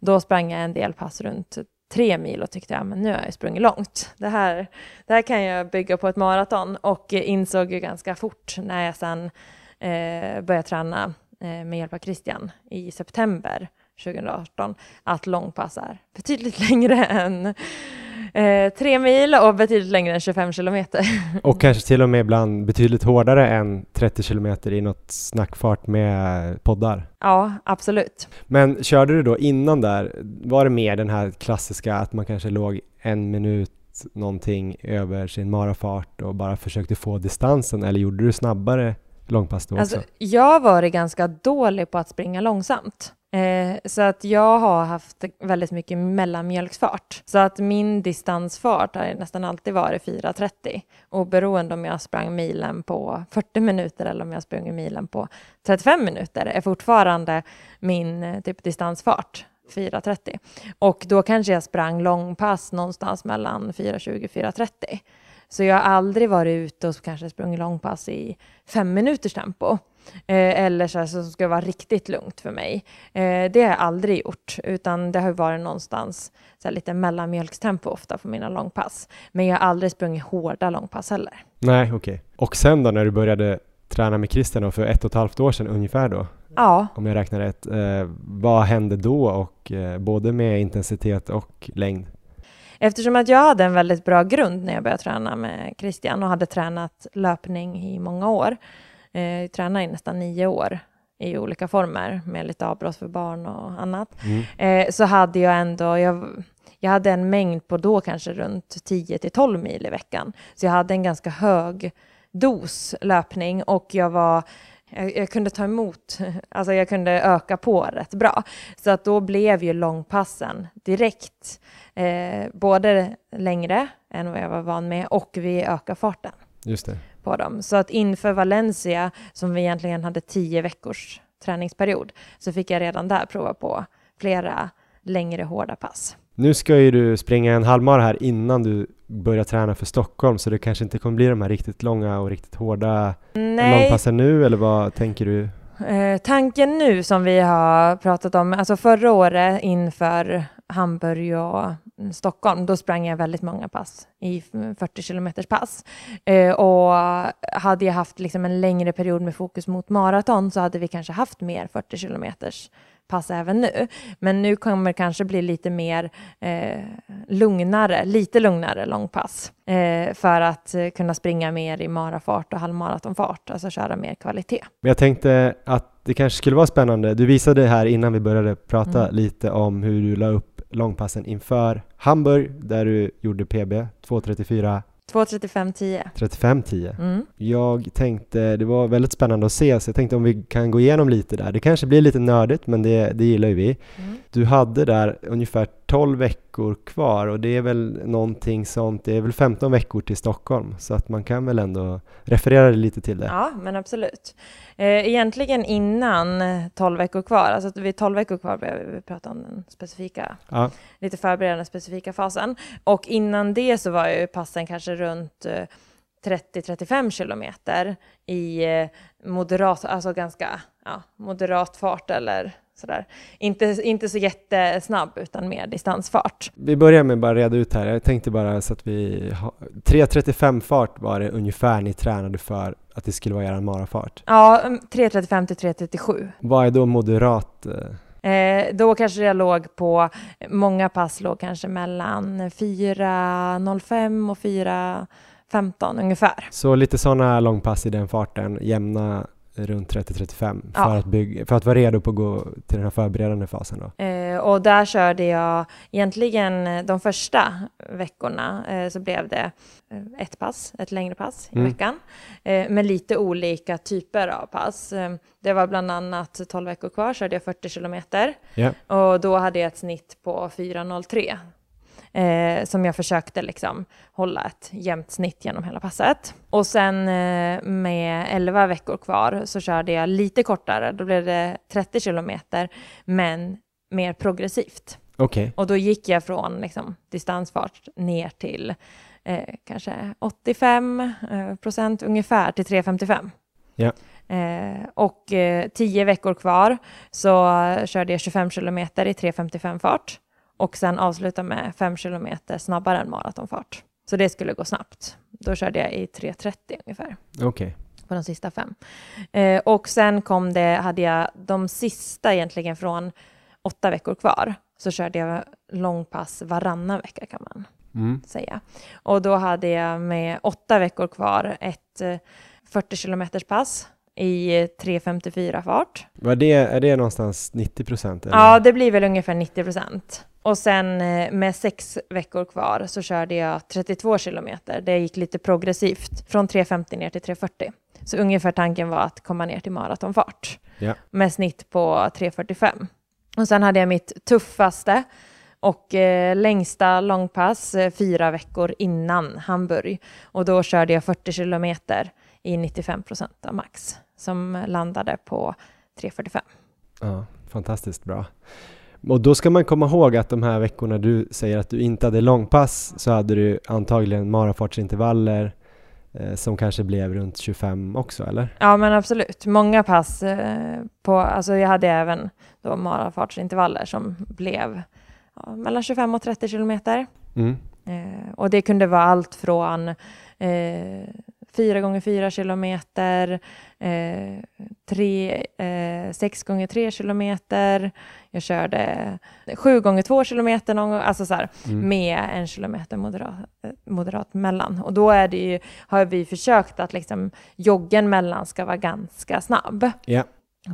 Då sprang jag en del pass runt tre mil och tyckte att nu har jag sprungit långt. Det här, det här kan jag bygga på ett maraton och eh, insåg ju ganska fort när jag sen eh, började träna eh, med hjälp av Christian i september 2018 att långpass är betydligt längre än eh, tre mil och betydligt längre än 25 kilometer. Och kanske till och med ibland betydligt hårdare än 30 kilometer i något snackfart med poddar. Ja, absolut. Men körde du då innan där, var det mer den här klassiska att man kanske låg en minut någonting över sin marafart och bara försökte få distansen eller gjorde du snabbare långpass då alltså, också? Jag har varit ganska dålig på att springa långsamt. Eh, så att jag har haft väldigt mycket mellanmjölksfart. Så att min distansfart har nästan alltid varit 4.30. Oberoende om jag sprang milen på 40 minuter eller om jag sprang milen på 35 minuter är fortfarande min eh, typ distansfart 4.30. Och då kanske jag sprang långpass någonstans mellan 4.20 och 4.30. Så jag har aldrig varit ute och kanske sprungit långpass i fem minuters tempo. Eh, eller så, här, så ska vara riktigt lugnt för mig. Eh, det har jag aldrig gjort, utan det har varit någonstans så här, lite mellanmjölkstempo ofta på mina långpass. Men jag har aldrig sprungit hårda långpass heller. Nej, okej. Okay. Och sen då när du började träna med Christian för ett och ett halvt år sedan ungefär då? Ja. Om jag räknar rätt. Eh, vad hände då och eh, både med intensitet och längd? Eftersom att jag hade en väldigt bra grund när jag började träna med Christian och hade tränat löpning i många år, eh, tränade i nästan nio år i olika former med lite avbrott för barn och annat, Mm. eh, så hade jag ändå, jag, jag hade en mängd på då kanske runt 10 till 12 mil i veckan. Så jag hade en ganska hög dos löpning och jag var jag, jag kunde ta emot, alltså jag kunde öka på rätt bra. Så att då blev ju långpassen direkt eh, både längre än vad jag var van med och vi ökade farten Just det. På dem. Så att inför Valencia, som vi egentligen hade tio veckors träningsperiod, så fick jag redan där prova på flera längre hårda pass. Nu ska ju du springa en halvmara här innan du börjar träna för Stockholm, så det kanske inte kommer bli de här riktigt långa och riktigt hårda Nej, långpassen nu, eller vad tänker du? Eh, tanken nu som vi har pratat om, alltså förra året inför Hamburg och Stockholm, då sprang jag väldigt många pass i 40 kilometers pass. Eh, och hade jag haft liksom en längre period med fokus mot maraton så hade vi kanske haft mer 40 kilometers pass även nu. Men nu kommer det kanske bli lite mer eh, lugnare, lite lugnare långpass eh, för att eh, kunna springa mer i marafart och halvmaratonfart, alltså köra mer kvalitet. Men jag tänkte att det kanske skulle vara spännande. Du visade här innan vi började prata Mm. lite om hur du la upp långpassen inför Hamburg, där du gjorde PB 2.34 2.35.10. 35.10. Mm. Jag tänkte, det var väldigt spännande att se, så jag tänkte om vi kan gå igenom lite där. Det kanske blir lite nördigt, men det, det gillar ju vi. Mm. Du hade där ungefär 12 veckor kvar och det är väl någonting sånt, det är väl 15 veckor till Stockholm, så att man kan väl ändå referera lite till det. Ja, men absolut. Eh, egentligen innan eh, 12 veckor kvar, alltså att vid 12 veckor kvar behöver vi prata om den specifika, Ja, lite förberedande specifika fasen. Och innan det så var ju passen kanske runt eh, 30-35 kilometer i eh, moderat, alltså ganska ja, moderat fart eller sådär. Inte, inte så jättesnabb utan mer distansfart. vi börjar med bara reda ut här. Jag tänkte bara så att vi har... 3.35 fart var det ungefär ni tränade för att det skulle vara er marafart. Ja, mm, 3.35 till 3.37. Vad är då moderat? eh, Eh, då kanske jag låg på, många pass låg kanske mellan 4.05 och 4.15 ungefär. Så lite sådana långpass i den farten, jämna runt 30-35 för, att bygga, för att vara redo på att gå till den här förberedande fasen då. Eh, och där körde jag egentligen de första veckorna eh, så blev det eh, ett pass, ett längre pass i Mm. veckan eh, med lite olika typer av pass. Eh, det var bland annat 12 veckor kvar körde jag 40 kilometer Ja. och då hade jag ett snitt på 4.03 eh, som jag försökte liksom hålla ett jämnt snitt genom hela passet. Och sen eh, med 11 veckor kvar så körde jag lite kortare, då blev det 30 kilometer, men mer progressivt. Okej, Och då gick jag från liksom, distansfart ner till eh, kanske 85 eh, procent ungefär till 3,55. Ja. Eh, och eh, 10 veckor kvar så körde jag 25 kilometer i 3,55 fart och sen avsluta med 5 kilometer snabbare än maratonfart. Så det skulle gå snabbt. Då körde jag i 3.30 ungefär okej. på de sista fem. Eh, och sen kom det, hade jag de sista egentligen från åtta veckor kvar, så körde jag långpass varannan vecka kan man Mm. säga. Och då hade jag med åtta veckor kvar ett eh, 40 kilometers pass i 3.54 fart. Var det, är det någonstans 90 procent? Ja, det blir väl ungefär 90 procent. Och sen eh, med sex veckor kvar så körde jag 32 kilometer. Det gick lite progressivt från 3.50 ner till 3.40. Så ungefär tanken var att komma ner till maratonfart Ja. med snitt på 3.45. Och sen hade jag mitt tuffaste och eh, längsta långpass eh, fyra veckor innan Hamburg. Och då körde jag 40 kilometer i 95 procent av max som landade på 3.45. Ja, fantastiskt bra. Och då ska man komma ihåg att de här veckorna du säger att du inte hade långpass så hade du antagligen marafartsintervaller eh, som kanske blev runt 25 också, eller? Ja, men absolut. Många pass eh, på, alltså jag hade även då marafartsintervaller som blev ja, mellan 25 och 30 kilometer. Mm. Eh, och det kunde vara allt från eh, 4 gånger 4 kilometer, eh, 3, eh, 6 gånger 3 kilometer, jag körde 7 gånger 2 kilometer någon gång, alltså så här, Mm. med en kilometer moderat, eh, moderat mellan. Och då är det ju, har vi försökt att liksom joggen mellan ska vara ganska snabb. Ja.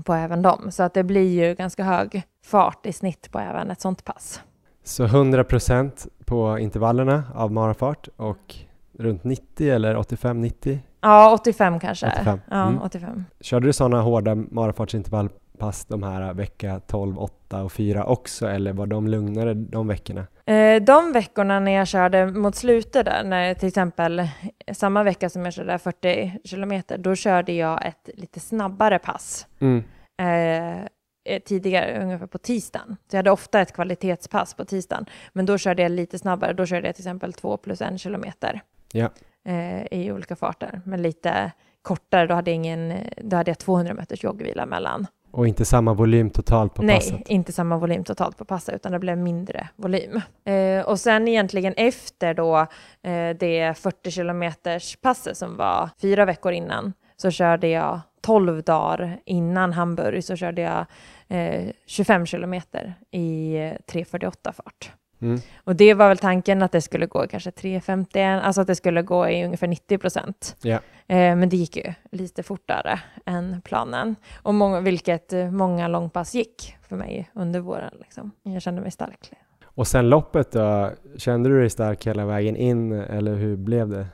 på även dem. Så att det blir ju ganska hög fart i snitt på även ett sånt pass. Så 100 procent på intervallerna av marafart och runt 90 eller 85-90? Ja, 85 kanske. 85. Ja, Mm. 85. Körde du sådana hårda marafartsintervallpass de här vecka 12, 8 och 4 också eller var de lugnare de veckorna? Eh, De veckorna när jag körde mot slutet där, när till exempel samma vecka som jag körde 40 kilometer, då körde jag ett lite snabbare pass. Mm. eh, eh, tidigare, ungefär på tisdagen. Så jag hade ofta ett kvalitetspass på tisdagen. Men då körde jag lite snabbare. Då körde jag till exempel två plus en kilometer Ja. Eh, i olika farter. Men lite kortare, då hade jag, ingen, då hade jag 200 meters joggvila mellan. Och inte samma volym totalt på Nej, passet? inte samma volym totalt på passet, utan det blev mindre volym. Eh, och sen egentligen efter då eh, det 40 kilometers passet som var fyra veckor innan, så körde jag 12 dagar innan Hamburg, så körde jag eh, 25 kilometer i eh, 3.48 fart. Mm. Och det var väl tanken att det skulle gå kanske 3.51, alltså att det skulle gå i ungefär 90 procent. Ja. Eh, men det gick ju lite fortare än planen. Och många, vilket eh, många långpass gick för mig under våren. Liksom. Jag kände mig stark. Och sen loppet då? Kände du dig stark hela vägen in eller hur blev det?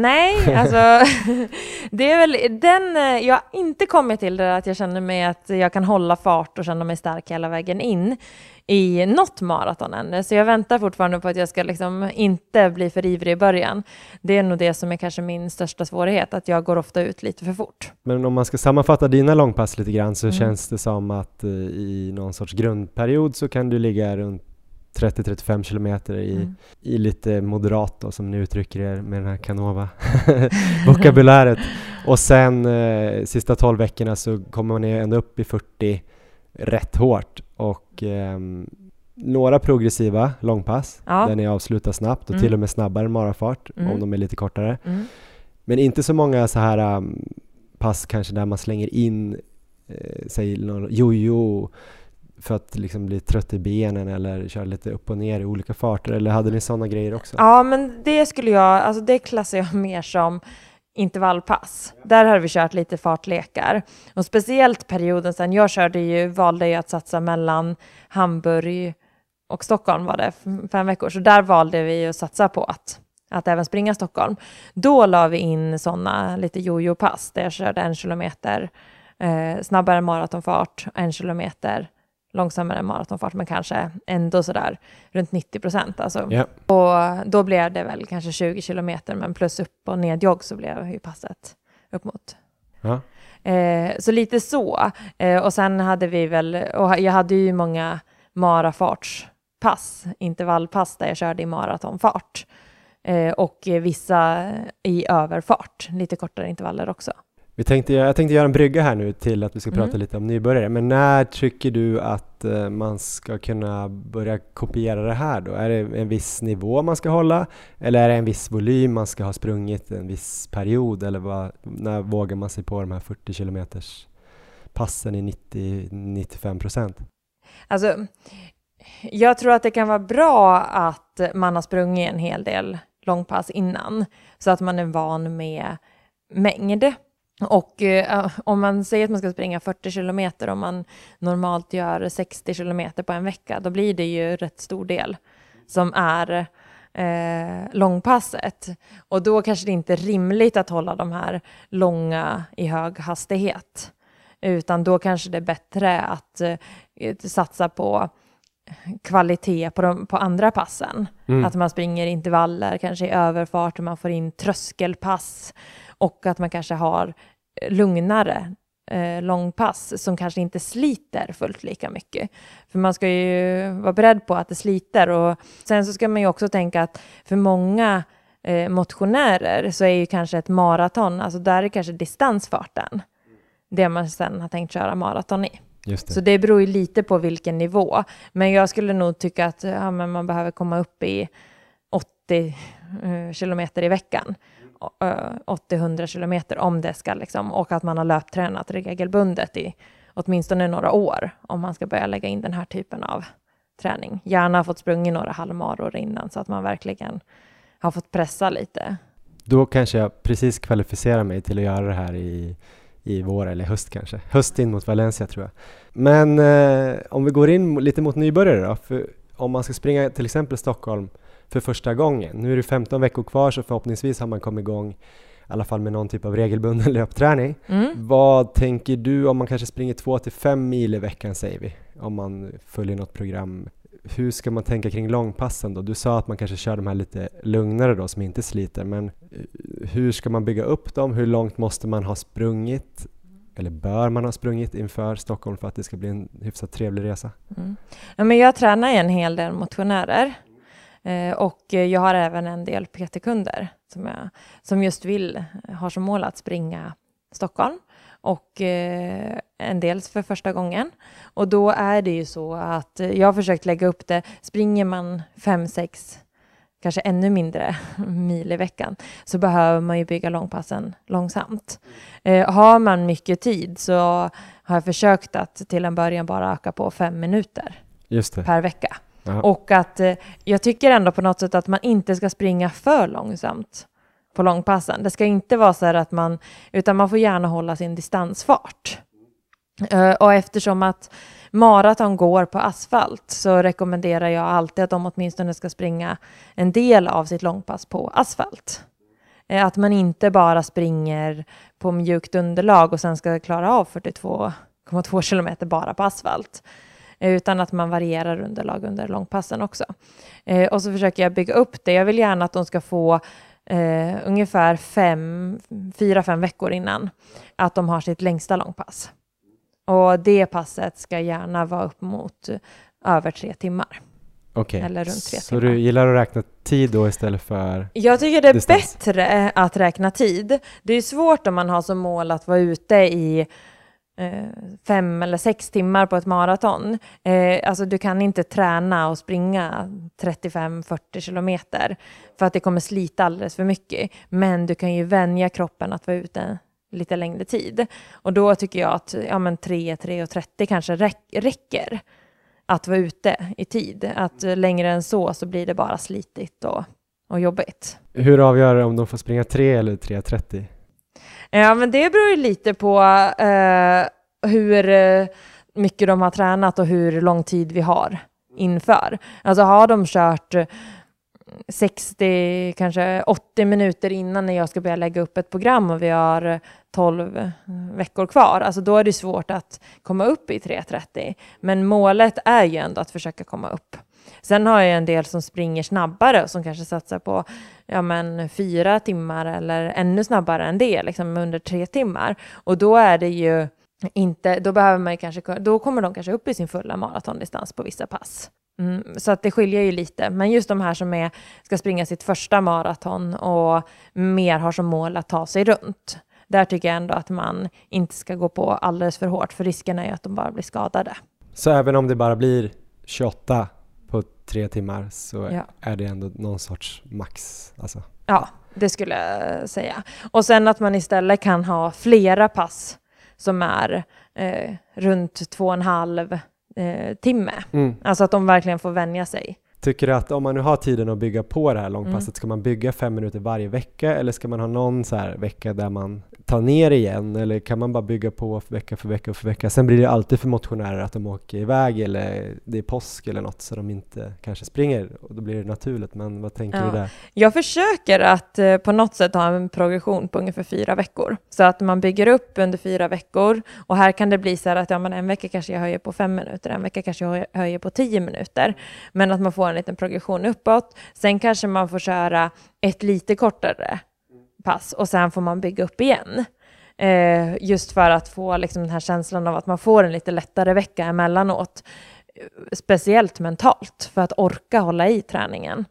Nej, alltså det är väl den, eh, jag har inte kommit till det att jag känner mig att jag kan hålla fart och känna mig stark hela vägen in i något maraton ännu. Så jag väntar fortfarande på att jag ska liksom inte bli för ivrig i början. Det är nog det som är kanske min största svårighet, att jag går ofta ut lite för fort. Men om man ska sammanfatta dina långpass lite grann så Mm. känns det som att eh, i någon sorts grundperiod så kan du ligga runt 30-35 kilometer i, Mm. i lite moderat då, som ni uttrycker er med den här Canova-vokabuläret. Och sen eh, sista 12 veckorna så kommer man ju ändå upp i 40 rätt hårt och ehm, några progressiva långpass Ja. där ni avslutar snabbt och Mm. till och med snabbare än marafart Mm. om de är lite kortare. Mm. Men inte så många så här um, pass kanske där man slänger in eh, säg jojo för att liksom bli trött i benen eller köra lite upp och ner i olika farter eller hade ni sådana grejer också? Ja, men det skulle jag, alltså det klassar jag mer som intervallpass. Där har vi kört lite fartlekar. Och speciellt perioden sen jag körde ju, valde jag att satsa mellan Hamburg och Stockholm var det, fem veckor. Så där valde vi att satsa på att, att även springa Stockholm. Då la vi in sådana lite jojo-pass där jag körde en kilometer eh, snabbare maratonfart, en kilometer långsammare maratonfart, men kanske ändå sådär runt 90 procent. Alltså. Ja. Och då blev det väl kanske 20 kilometer, men plus upp och nedjogg så blev ju passet upp mot. Ja. Eh, så lite så. Eh, och sen hade vi väl, och jag hade ju många marafartspass, intervallpass där jag körde i maratonfart. Eh, och vissa i överfart, lite kortare intervaller också. Vi tänkte, jag tänkte göra en brygga här nu till att vi ska Mm. prata lite om nybörjare. Men när tycker du att eh, man ska kunna börja kopiera det här då? Är det en viss nivå man ska hålla? Eller är det en viss volym man ska ha sprungit en viss period? Eller vad, när vågar man sig på de här 40 kilometers passen i 90-95 procent? Alltså, jag tror att det kan vara bra att man har sprungit en hel del långpass innan, så att man är van med mängd. Och eh, om man säger att man ska springa 40 kilometer, om man normalt gör 60 kilometer på en vecka, då blir det ju rätt stor del som är eh, långpasset. Och då kanske det inte är rimligt att hålla de här långa i hög hastighet, utan då kanske det är bättre att eh, satsa på kvalitet på, de, på andra passen. Mm. Att man springer intervaller, kanske i överfart, och man får in tröskelpass och att man kanske har eh, lugnare eh, långpass som kanske inte sliter fullt lika mycket. För man ska ju vara beredd på att det sliter och sen så ska man ju också tänka att för många eh, motionärer så är ju kanske ett maraton, alltså där är kanske distansfarten det man sen har tänkt köra maraton i. Just det. Så det beror ju lite på vilken nivå. Men jag skulle nog tycka att ja, man behöver komma upp i 80 eh, kilometer i veckan. 80-100 kilometer om det ska liksom, och att man har löptränat regelbundet i åtminstone några år om man ska börja lägga in den här typen av träning. Gärna fått sprungit några halvmaror innan så att man verkligen har fått pressa lite. Då kanske jag precis kvalificerar mig till att göra det här i, i vår eller höst kanske. Höst in mot Valencia tror jag. Men eh, om vi går in lite mot nybörjare då, för om man ska springa till exempel Stockholm för första gången. Nu är det 15 veckor kvar så förhoppningsvis har man kommit igång i alla fall med någon typ av regelbunden löpträning. Mm. Vad tänker du om man kanske springer 2 till 5 mil i veckan säger vi, om man följer något program. Hur ska man tänka kring långpassen då? Du sa att man kanske kör de här lite lugnare då som inte sliter, men eh, hur ska man bygga upp dem? Hur långt måste man ha sprungit? Eller bör man ha sprungit inför Stockholm för att det ska bli en hyfsat trevlig resa? Mm. Ja, men jag tränar en hel del motionärer och jag har även en del PT-kunder som, jag, som just vill, har som mål att springa Stockholm och eh, en del för första gången. Och då är det ju så att jag har försökt lägga upp det, springer man fem, sex, kanske ännu mindre mil i veckan, så behöver man ju bygga långpassen långsamt. Eh, har man mycket tid så har jag försökt att till en början bara öka på fem minuter per vecka. Aha. Och att eh, jag tycker ändå på något sätt att man inte ska springa för långsamt på långpassen. Det ska inte vara så här att man, utan man får gärna hålla sin distansfart. Eh, och eftersom att maraton går på asfalt så rekommenderar jag alltid att de åtminstone ska springa en del av sitt långpass på asfalt. Eh, att man inte bara springer på mjukt underlag och sen ska klara av 42,2 kilometer bara på asfalt. Eh, Utan att man varierar underlag under långpassen också. Eh, och så försöker jag bygga upp det. Jag vill gärna att de ska få eh, ungefär fem, fyra, fem veckor innan att de har sitt längsta långpass. Och det passet ska gärna vara upp mot eh, över tre timmar. Okej, eller runt tre så timmar. du gillar att räkna tid då istället för... Jag tycker det är Distans. bättre att räkna tid. Det är svårt om man har som mål att vara ute i Eh, fem eller sex timmar på ett maraton. Eh, alltså du kan inte träna och springa 35-40 kilometer för att det kommer slita alldeles för mycket. Men du kan ju vänja kroppen att vara ute lite längre tid. Och då tycker jag att ja, men 3-3.30 kanske räcker att vara ute i tid. Att längre än så så blir det bara slitigt och, och jobbigt. Hur avgör det om de får springa 3 eller 3.30? Ja, men det beror ju lite på eh, hur eh, mycket de har tränat och hur lång tid vi har inför. Alltså har de kört eh, 60, kanske 80 minuter innan när jag ska börja lägga upp ett program och vi har eh, 12 veckor kvar, alltså då är det svårt att komma upp i 3.30. Men målet är ju ändå att försöka komma upp. Sen har jag en del som springer snabbare och som kanske satsar på ja, men fyra timmar eller ännu snabbare än det, liksom under tre timmar. Och då är det ju inte, då behöver man ju kanske, då kommer de kanske upp i sin fulla maratondistans på vissa pass. Mm, så att det skiljer ju lite. Men just de här som är, ska springa sitt första maraton och mer har som mål att ta sig runt. Där tycker jag ändå att man inte ska gå på alldeles för hårt, för risken är ju att de bara blir skadade. Så även om det bara blir 28 tre timmar så Ja. är det ändå någon sorts max? Alltså. Ja, det skulle jag säga. Och sen att man istället kan ha flera pass som är eh, runt två och en halv eh, timme. Mm. Alltså att de verkligen får vänja sig. Tycker du att om man nu har tiden att bygga på det här Mm. långpasset, ska man bygga fem minuter varje vecka eller ska man ha någon så här vecka där man tar ner igen eller kan man bara bygga på vecka för vecka för vecka? Sen blir det alltid för motionärer att de åker iväg eller det är påsk eller något så de inte kanske springer och då blir det naturligt. Men vad tänker Ja. du där? Jag försöker att eh, på något sätt ha en progression på ungefär fyra veckor. Så att man bygger upp under fyra veckor. Och här kan det bli så här att ja, men en vecka kanske jag höjer på fem minuter, en vecka kanske jag höjer på tio minuter. Men att man får en liten progression uppåt. Sen kanske man får köra ett lite kortare pass och sen får man bygga upp igen. Eh, just för att få liksom, den här känslan av att man får en lite lättare vecka emellanåt. Eh, Speciellt mentalt, för att orka hålla i träningen.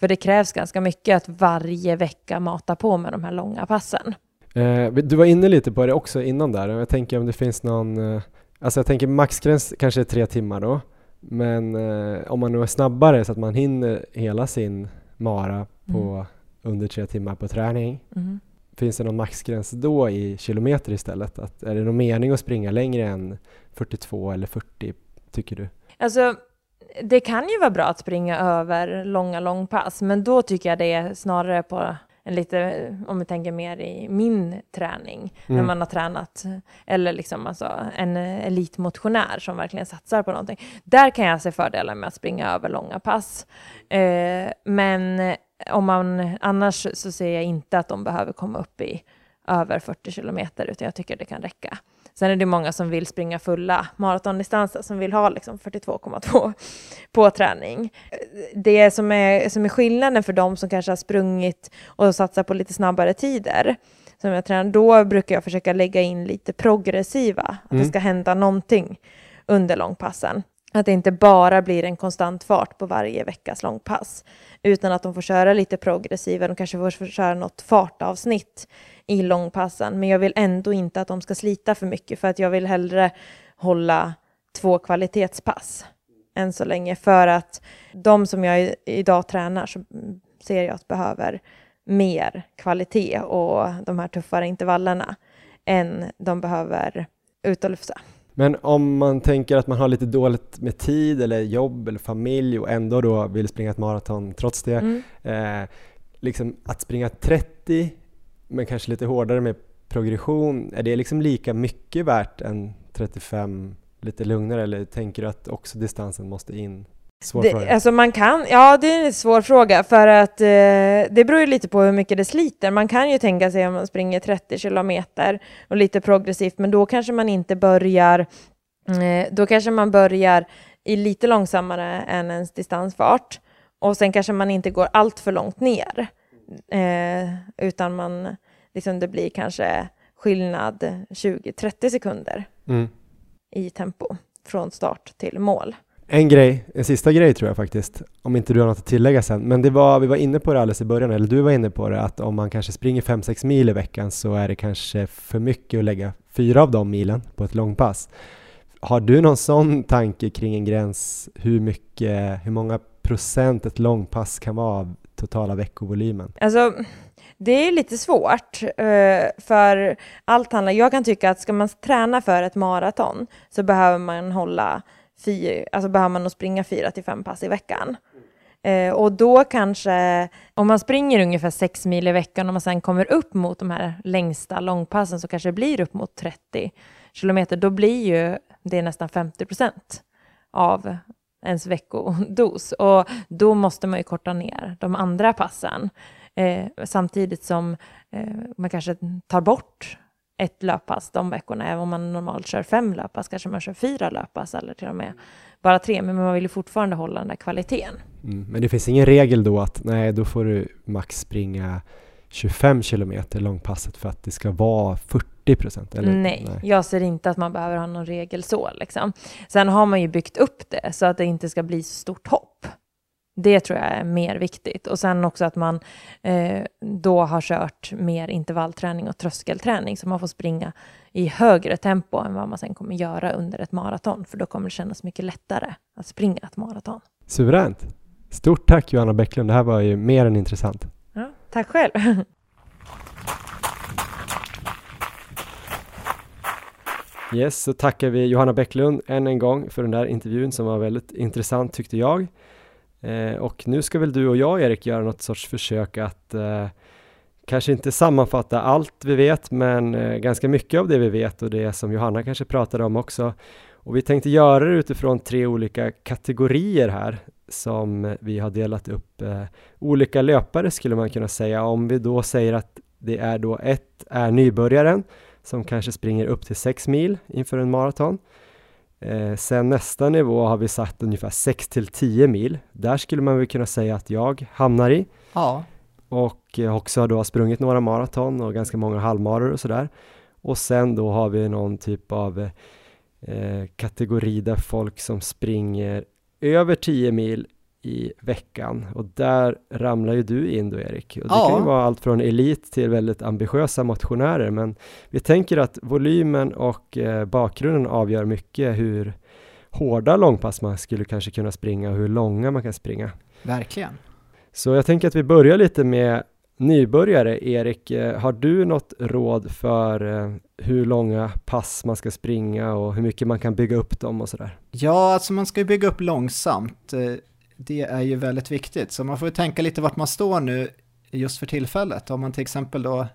För det krävs ganska mycket att varje vecka mata på med de här långa passen. Eh, du var inne lite på det också innan där jag tänker om det finns någon, eh, alltså jag tänker maxgräns kanske är tre timmar då, men eh, om man nu är snabbare så att man hinner hela sin mara på under tre timmar på träning, Mm. finns det någon maxgräns då i kilometer istället? Att, är det någon mening att springa längre än 42 eller 40 tycker du? Alltså, det kan ju vara bra att springa över långa långpass, men då tycker jag det är snarare på en lite, om vi tänker mer i min träning, Mm. när man har tränat, eller liksom alltså en elitmotionär som verkligen satsar på någonting. Där kan jag se fördelar med att springa över långa pass. Eh, men om man, annars så ser jag inte att de behöver komma upp i över 40 kilometer, utan jag tycker det kan räcka. Sen är det många som vill springa fulla maratondistanser, som vill ha liksom 42,2 på träning. Det som är, som är skillnaden för de som kanske har sprungit och satsat på lite snabbare tider, som jag tränar, då brukar jag försöka lägga in lite progressiva, att det Mm. ska hända någonting under långpassen. Att det inte bara blir en konstant fart på varje veckas långpass, utan att de får köra lite progressiva, de kanske får köra något fartavsnitt i långpassen, men jag vill ändå inte att de ska slita för mycket, för att jag vill hellre hålla två kvalitetspass än så länge, för att de som jag idag tränar så ser jag att behöver mer kvalitet och de här tuffare intervallerna än de behöver ut och lufsa. Men om man tänker att man har lite dåligt med tid eller jobb eller familj och ändå då vill springa ett maraton trots det. Mm. Eh, liksom att springa 30 men kanske lite hårdare med progression, är det liksom lika mycket värt än 35 lite lugnare eller tänker du att också distansen måste in? Svår Det, fråga. alltså man kan, ja det är en svår fråga för att eh, det beror ju lite på hur mycket det sliter. Man kan ju tänka sig om man springer 30 kilometer och lite progressivt, men då kanske man inte börjar, eh, då kanske man börjar i lite långsammare än ens distansfart och sen kanske man inte går allt för långt ner, eh, utan man, liksom det blir kanske skillnad 20-30 sekunder Mm. i tempo från start till mål. En grej, en sista grej tror jag faktiskt, om inte du har något att tillägga sen, men det var, vi var inne på det alldeles i början, eller du var inne på det, att om man kanske springer 5-6 mil i veckan så är det kanske för mycket att lägga fyra av de milen på ett långpass. Har du någon sån tanke kring en gräns, hur mycket, hur många procent ett långpass kan vara av totala veckovolymen? Alltså, det är lite svårt, eh, för allt handlar... Jag kan tycka att ska man träna för ett maraton så behöver man hålla fyra, alltså behöver man nog springa fyra till fem pass i veckan. Eh, och då kanske, om man springer ungefär sex mil i veckan och man sen kommer upp mot de här längsta långpassen så kanske det blir upp mot 30 kilometer, då blir ju det nästan 50 procent av ens veckodos. Och då måste man ju korta ner de andra passen. Eh, samtidigt som eh, man kanske tar bort ett löppass de veckorna. Även om man normalt kör fem löppass kanske man kör fyra löppass eller till och med bara tre. Men man vill ju fortfarande hålla den där kvaliteten. Mm. Men det finns ingen regel då att nej, då får du max springa 25 kilometer långpasset för att det ska vara 40 procent? Nej, jag ser inte att man behöver ha någon regel så. Liksom. Sen har man ju byggt upp det så att det inte ska bli så stort hopp. Det tror jag är mer viktigt. Och sen också att man eh, då har kört mer intervallträning och tröskelträning så man får springa i högre tempo än vad man sen kommer göra under ett maraton. För då kommer det kännas mycket lättare att springa ett maraton. Suveränt! Stort tack Johanna Bäcklund, det här var ju mer än intressant. Ja, tack själv! Yes, så tackar vi Johanna Bäcklund än en gång för den där intervjun som var väldigt intressant tyckte jag. Eh, och nu ska väl du och jag Erik göra något sorts försök att eh, kanske inte sammanfatta allt vi vet men eh, ganska mycket av det vi vet och det som Johanna kanske pratade om också. Och vi tänkte göra det utifrån tre olika kategorier här som vi har delat upp eh, olika löpare skulle man kunna säga. Om vi då säger att det är då ett är nybörjaren som kanske springer upp till 6 mil inför en maraton. Eh, sen nästa nivå har vi satt ungefär 6 till 10 mil. Där skulle man väl kunna säga att jag hamnar i Ja, och eh, också då har sprungit några maraton och ganska många halvmaror och sådär. Och sen då har vi någon typ av eh, kategori där folk som springer över 10 mil i veckan och där ramlar ju du in då Erik. Och det Ja. kan ju vara allt från elit till väldigt ambitiösa motionärer men vi tänker att volymen och eh, bakgrunden avgör mycket hur hårda långpass man skulle kanske kunna springa och hur långa man kan springa. verkligen. Så jag tänker att vi börjar lite med nybörjare. Erik, eh, har du något råd för eh, hur långa pass man ska springa och hur mycket man kan bygga upp dem och sådär? Ja, alltså man ska ju bygga upp långsamt. Det är ju väldigt viktigt, så man får ju tänka lite vart man står nu. just för tillfället. Om man till exempel då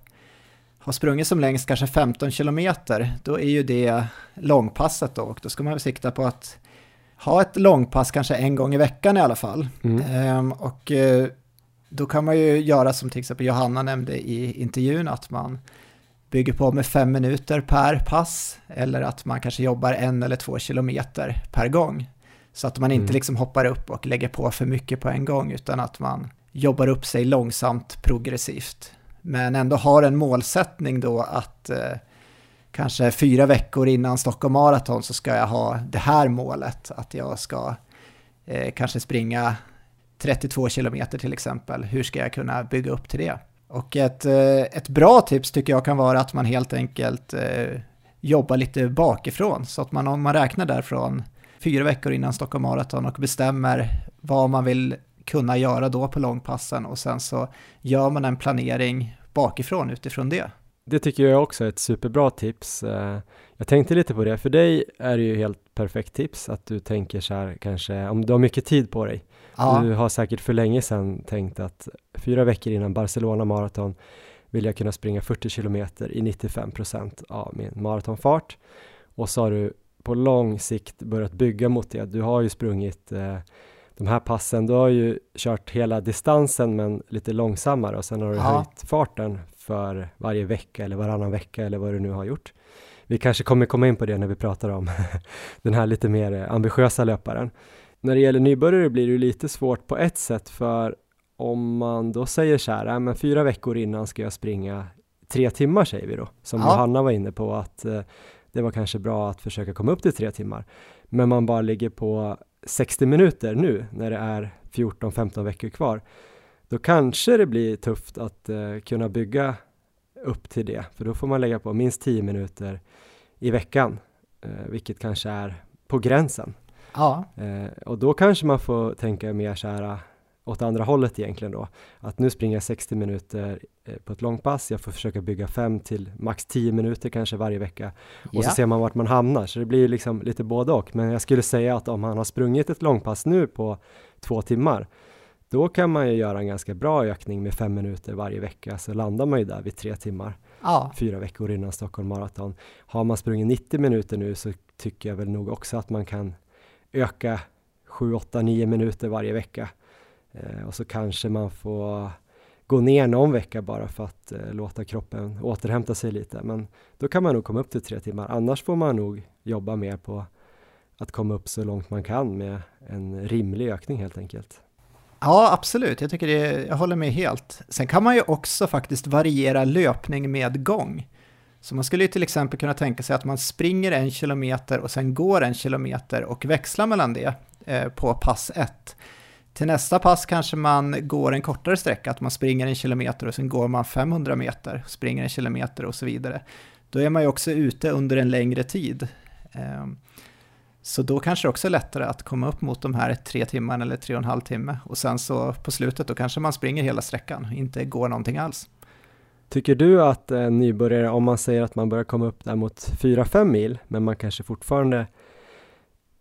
har sprungit som längst kanske 15 kilometer, då är ju det långpasset då och då ska man sikta på att ha ett långpass kanske en gång i veckan i alla fall. Mm. Ehm, och eh, då kan man ju göra som till exempel Johanna nämnde i intervjun, att man bygger på med fem minuter per pass eller att man kanske jobbar en eller två kilometer per gång. Så att man inte Mm. liksom hoppar upp och lägger på för mycket på en gång utan att man jobbar upp sig långsamt progressivt. Men ändå har en målsättning då att eh, kanske fyra veckor innan Stockholm Marathon så ska jag ha det här målet, att jag ska eh, kanske springa 32 kilometer till exempel. Hur ska jag kunna bygga upp till det? Och ett, eh, ett bra tips tycker jag kan vara att man helt enkelt eh, jobbar lite bakifrån. Så att man om man räknar därifrån fyra veckor innan Stockholm Marathon och bestämmer vad man vill kunna göra då på långpassen och sen så gör man en planering bakifrån utifrån det. Det tycker jag också är ett superbra tips. Eh, Jag tänkte lite på det, för dig är det ju helt perfekt tips att du tänker så här kanske, om du har mycket tid på dig. Ja, Du har säkert för länge sedan tänkt att fyra veckor innan Barcelona maraton vill jag kunna springa 40 kilometer i 95 procent av min maratonfart. Och så har du på lång sikt börjat bygga mot det. Du har ju sprungit eh, de här passen, du har ju kört hela distansen men lite långsammare och sen har du Ja. höjt farten för varje vecka eller varannan vecka eller vad du nu har gjort. Vi kanske kommer komma in på det när vi pratar om den här lite mer eh, ambitiösa löparen. När det gäller nybörjare blir det lite svårt på ett sätt för om man då säger så här, "Nej, men fyra veckor innan ska jag springa tre timmar säger vi då, som Ja. Johanna var inne på att eh, det var kanske bra att försöka komma upp till tre timmar. Men man bara ligger på 60 minuter nu när det är 14-15 veckor kvar. Då kanske det blir tufft att eh, kunna bygga upp till det, för då får man lägga på minst 10 minuter i veckan, eh, vilket kanske är på gränsen. ja, Eh, och då kanske man får tänka mer så här åt andra hållet egentligen då. Att nu springer jag 60 minuter eh, på ett långpass, jag får försöka bygga 5 till max 10 minuter kanske varje vecka. Och så ja. ser man vart man hamnar, så det blir liksom lite både och. Men jag skulle säga att om man har sprungit ett långpass nu på två timmar, då kan man ju göra en ganska bra ökning med fem minuter varje vecka, så landar man ju där vid tre timmar ja. fyra veckor innan Stockholm Marathon. Har man sprungit 90 minuter nu så tycker jag väl nog också att man kan öka 7, 8, 9 minuter varje vecka. Eh, och så kanske man får gå ner någon vecka bara för att eh, låta kroppen återhämta sig lite. Men då kan man nog komma upp till tre timmar. Annars får man nog jobba mer på att komma upp så långt man kan med en rimlig ökning helt enkelt. Ja, absolut. Jag tycker det, jag håller med helt. Sen kan man ju också faktiskt variera löpning med gång. Så man skulle ju till exempel kunna tänka sig att man springer en kilometer och sen går en kilometer och växlar mellan det eh, på pass 1. Till nästa pass kanske man går en kortare sträcka, att man springer en kilometer och sen går man 500 meter, springer en kilometer och så vidare. Då är man ju också ute under en längre tid. Ehm, så då kanske det också är lättare att komma upp mot de här tre timmarna eller tre och en halv timme. Och sen så på slutet då kanske man springer hela sträckan, inte går någonting alls. Tycker du att en nybörjare, om man säger att man börjar komma upp där mot 4-5 mil, men man kanske fortfarande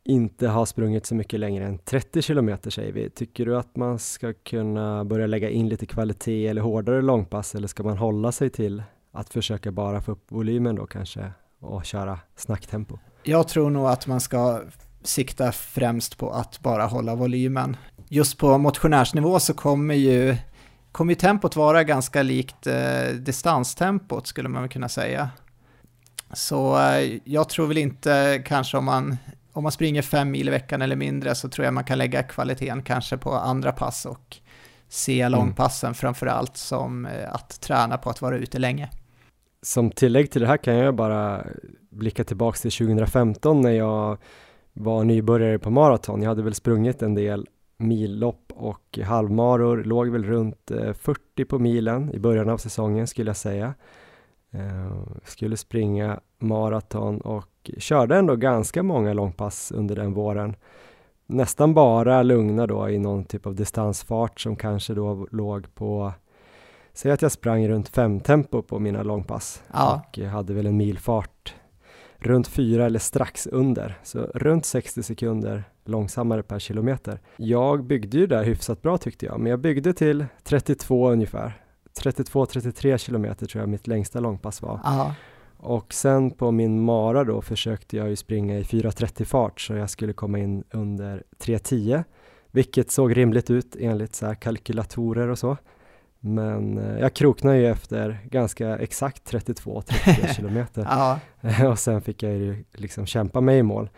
inte har sprungit så mycket längre än 30 kilometer säger vi. Tycker du att man ska kunna börja lägga in lite kvalitet eller hårdare långpass eller ska man hålla sig till att försöka bara få upp volymen då kanske och köra snacktempo? Jag tror nog att man ska sikta främst på att bara hålla volymen. Just på motionärsnivå så kommer ju, kommer ju tempot vara ganska likt eh, distanstempot skulle man väl kunna säga. Så eh, jag tror väl inte kanske om man, om man springer fem mil i veckan eller mindre så tror jag man kan lägga kvaliteten kanske på andra pass och se långpassen framför allt som eh, att träna på att vara ute länge. Som tillägg till det här kan jag bara blicka tillbaks till 2015 när jag var nybörjare på maraton. Jag hade väl sprungit en del millopp och halvmaror, låg väl runt eh, 40 på milen i början av säsongen skulle jag säga. Eh, skulle springa maraton och körde ändå ganska många långpass under den våren. Nästan bara lugna då i någon typ av distansfart som kanske då låg på Säg att jag sprang runt fem tempo på mina långpass Ja. och hade väl en milfart runt fyra eller strax under, så runt 60 sekunder långsammare per kilometer. Jag byggde ju där hyfsat bra tyckte jag, men jag byggde till 32 ungefär 32-33 kilometer tror jag mitt längsta långpass var. Ja. Och sen på min mara då försökte jag ju springa i 4.30 fart så jag skulle komma in under 3.10 vilket såg rimligt ut enligt så kalkylatorer och så. Men eh, jag kroknade ju efter ganska exakt 32-33 kilometer och sen fick jag ju liksom kämpa mig i mål.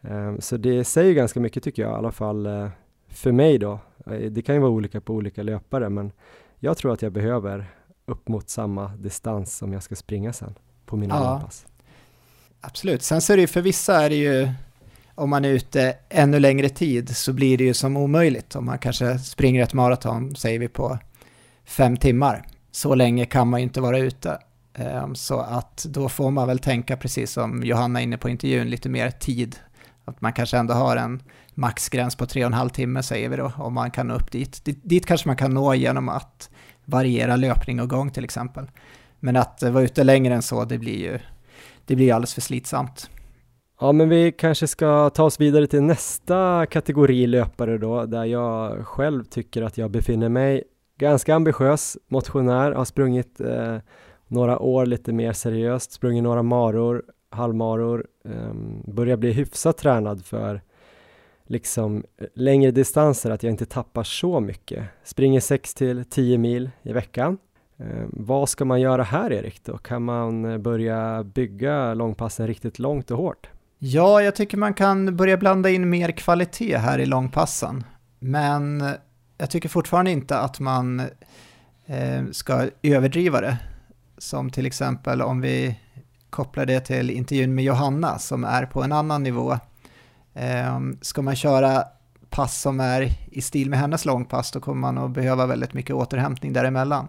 Um, så det säger ganska mycket tycker jag, i alla fall uh, för mig då. Uh, det kan ju vara olika på olika löpare men jag tror att jag behöver upp mot samma distans som jag ska springa sen på mina ja. långpass. Absolut, sen så är det ju för vissa är det ju om man är ute ännu längre tid så blir det ju som omöjligt om man kanske springer ett maraton, säger vi på fem timmar. Så länge kan man ju inte vara ute. Ehm, så att då får man väl tänka precis som Johanna inne på intervjun, lite mer tid. Att man kanske ändå har en maxgräns på tre och en halv timme säger vi då, om man kan nå upp dit. Dit kanske man kan nå genom att variera löpning och gång till exempel. Men att vara ute längre än så, det blir ju det blir alldeles för slitsamt. Ja, men vi kanske ska ta oss vidare till nästa kategori löpare då, där jag själv tycker att jag befinner mig ganska ambitiös motionär, har sprungit eh, några år lite mer seriöst, sprungit några maror, halvmaror, eh, börjar bli hyfsat tränad för liksom längre distanser, att jag inte tappar så mycket. Springer 6 till 10 mil i veckan. Eh, vad ska man göra här Erik då? Kan man eh, börja bygga långpassen riktigt långt och hårt? Ja, jag tycker man kan börja blanda in mer kvalitet här i långpassen. Men jag tycker fortfarande inte att man eh, ska överdriva det. Som till exempel om vi kopplar det till intervjun med Johanna som är på en annan nivå. Eh, ska man köra pass som är i stil med hennes långpass då kommer man att behöva väldigt mycket återhämtning däremellan.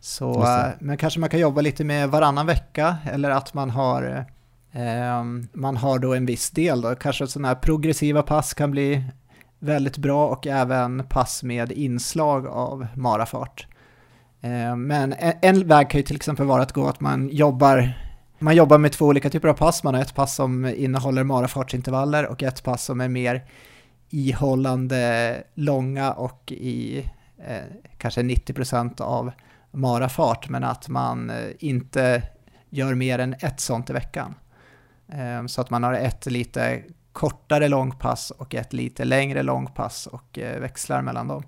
Så, eh, men kanske man kan jobba lite med varannan vecka eller att man har eh, man har då en viss del då, kanske sådana här progressiva pass kan bli väldigt bra och även pass med inslag av marafart. Eh, men en, väg kan ju till exempel vara att gå att man jobbar man jobbar med två olika typer av pass. Man har ett pass som innehåller marafartsintervaller och ett pass som är mer ihållande långa och i eh, kanske 90% av marafart men att man eh, inte gör mer än ett sånt i veckan. Eh, så att man har ett lite kortare långpass och ett lite längre långpass och eh, växlar mellan dem.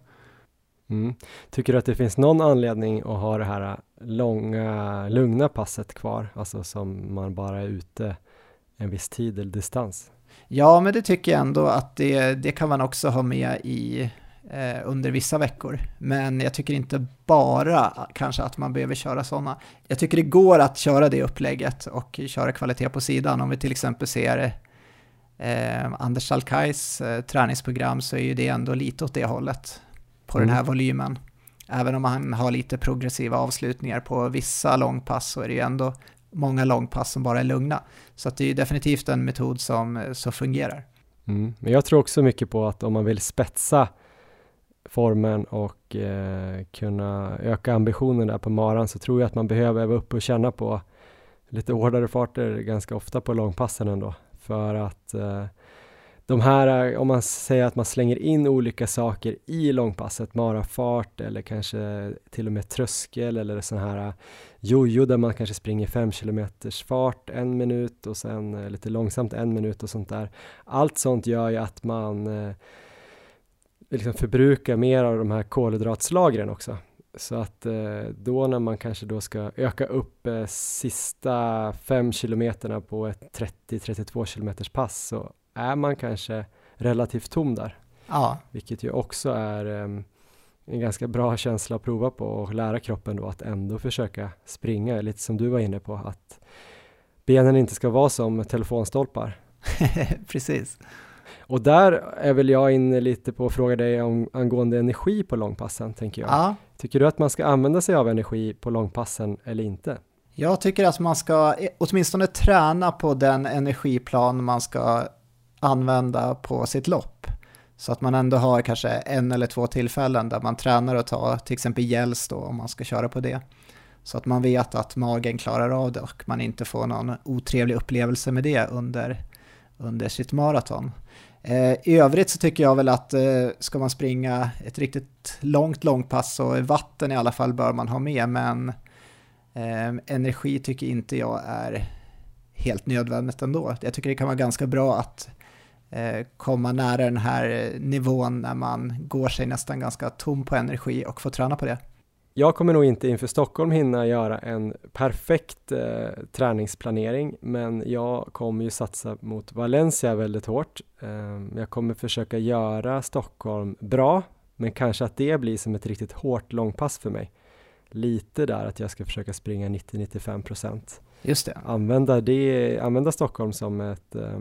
Mm. Tycker du att det finns någon anledning att ha det här långa, lugna passet kvar, alltså som man bara är ute en viss tid eller distans? Ja, men det tycker jag ändå att det, det kan man också ha med i eh, under vissa veckor. Men jag tycker inte bara kanske att man behöver köra sådana. Jag tycker det går att köra det upplägget och köra kvalitet på sidan. Om vi till exempel ser eh, Anders Salkais eh, träningsprogram så är ju det ändå lite åt det hållet på mm. den här volymen. Även om han har lite progressiva avslutningar på vissa långpass så är det ju ändå många långpass som bara är lugna. Så att det är ju definitivt en metod som, som fungerar. Mm. Men jag tror också mycket på att om man vill spetsa formen och eh, kunna öka ambitionen där på maran så tror jag att man behöver vara uppe och känna på lite hårdare farter ganska ofta på långpassen ändå. För att eh, de här, eh, om man säger att man slänger in olika saker i långpasset, marafart eller kanske till och med tröskel eller sån här eh, jojo där man kanske springer 5 km fart en minut och sen eh, lite långsamt en minut och sånt där. Allt sånt gör ju att man eh, liksom förbrukar mer av de här kolhydratslagren också. Så att eh, då när man kanske då ska öka upp eh, sista fem kilometerna på ett 30-32 kilometers pass så är man kanske relativt tom där. Ja. Vilket ju också är um, en ganska bra känsla att prova på och lära kroppen då att ändå försöka springa, lite som du var inne på, att benen inte ska vara som telefonstolpar. Precis. Och där är väl jag inne lite på att fråga dig om angående energi på långpassen, tänker jag. Ja. Tycker du att man ska använda sig av energi på långpassen eller inte? Jag tycker att man ska åtminstone träna på den energiplan man ska använda på sitt lopp. Så att man ändå har kanske en eller två tillfällen där man tränar att ta till exempel gälls då om man ska köra på det. Så att man vet att magen klarar av det och man inte får någon otrevlig upplevelse med det under, under sitt maraton. Eh, I övrigt så tycker jag väl att eh, ska man springa ett riktigt långt långpass så vatten i alla fall bör man ha med men eh, energi tycker inte jag är helt nödvändigt ändå. Jag tycker det kan vara ganska bra att komma nära den här nivån när man går sig nästan ganska tom på energi och får träna på det. Jag kommer nog inte inför Stockholm hinna göra en perfekt eh, träningsplanering, men jag kommer ju satsa mot Valencia väldigt hårt. Eh, jag kommer försöka göra Stockholm bra, men kanske att det blir som ett riktigt hårt långpass för mig. Lite där att jag ska försöka springa 90-95 procent. Just det. Använda, det. använda Stockholm som ett eh,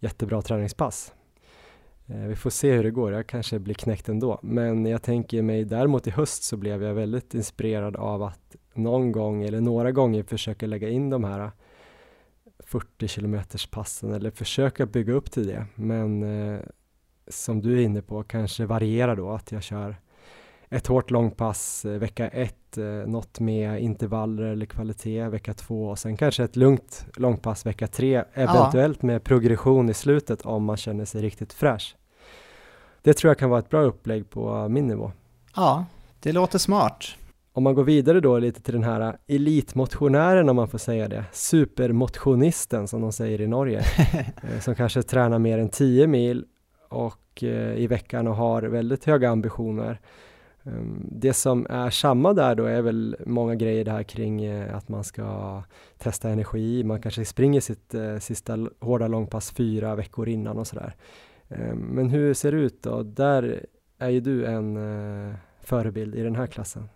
jättebra träningspass. Eh, vi får se hur det går, jag kanske blir knäckt ändå. Men jag tänker mig däremot i höst så blev jag väldigt inspirerad av att någon gång eller några gånger försöka lägga in de här 40 kilometers passen eller försöka bygga upp till det. Men eh, som du är inne på, kanske variera då, att jag kör ett hårt långpass eh, vecka ett, eh, något med intervaller eller kvalitet vecka två och sen kanske ett lugnt långpass vecka tre, eventuellt ja. med progression i slutet om man känner sig riktigt fräsch det tror jag kan vara ett bra upplägg på min nivå. Ja, det låter smart. Om man går vidare då lite till den här elitmotionären om man får säga det, supermotionisten som de säger i Norge, eh, som kanske tränar mer än 10 mil och eh, i veckan och har väldigt höga ambitioner. Ehm, det som är samma där då är väl många grejer där kring eh, att man ska testa energi, man kanske springer sitt sista hårda långpass fyra veckor innan och sådär. Eh, men hur ser det ut då? Där är ju du en eh, förebild i den här klassen.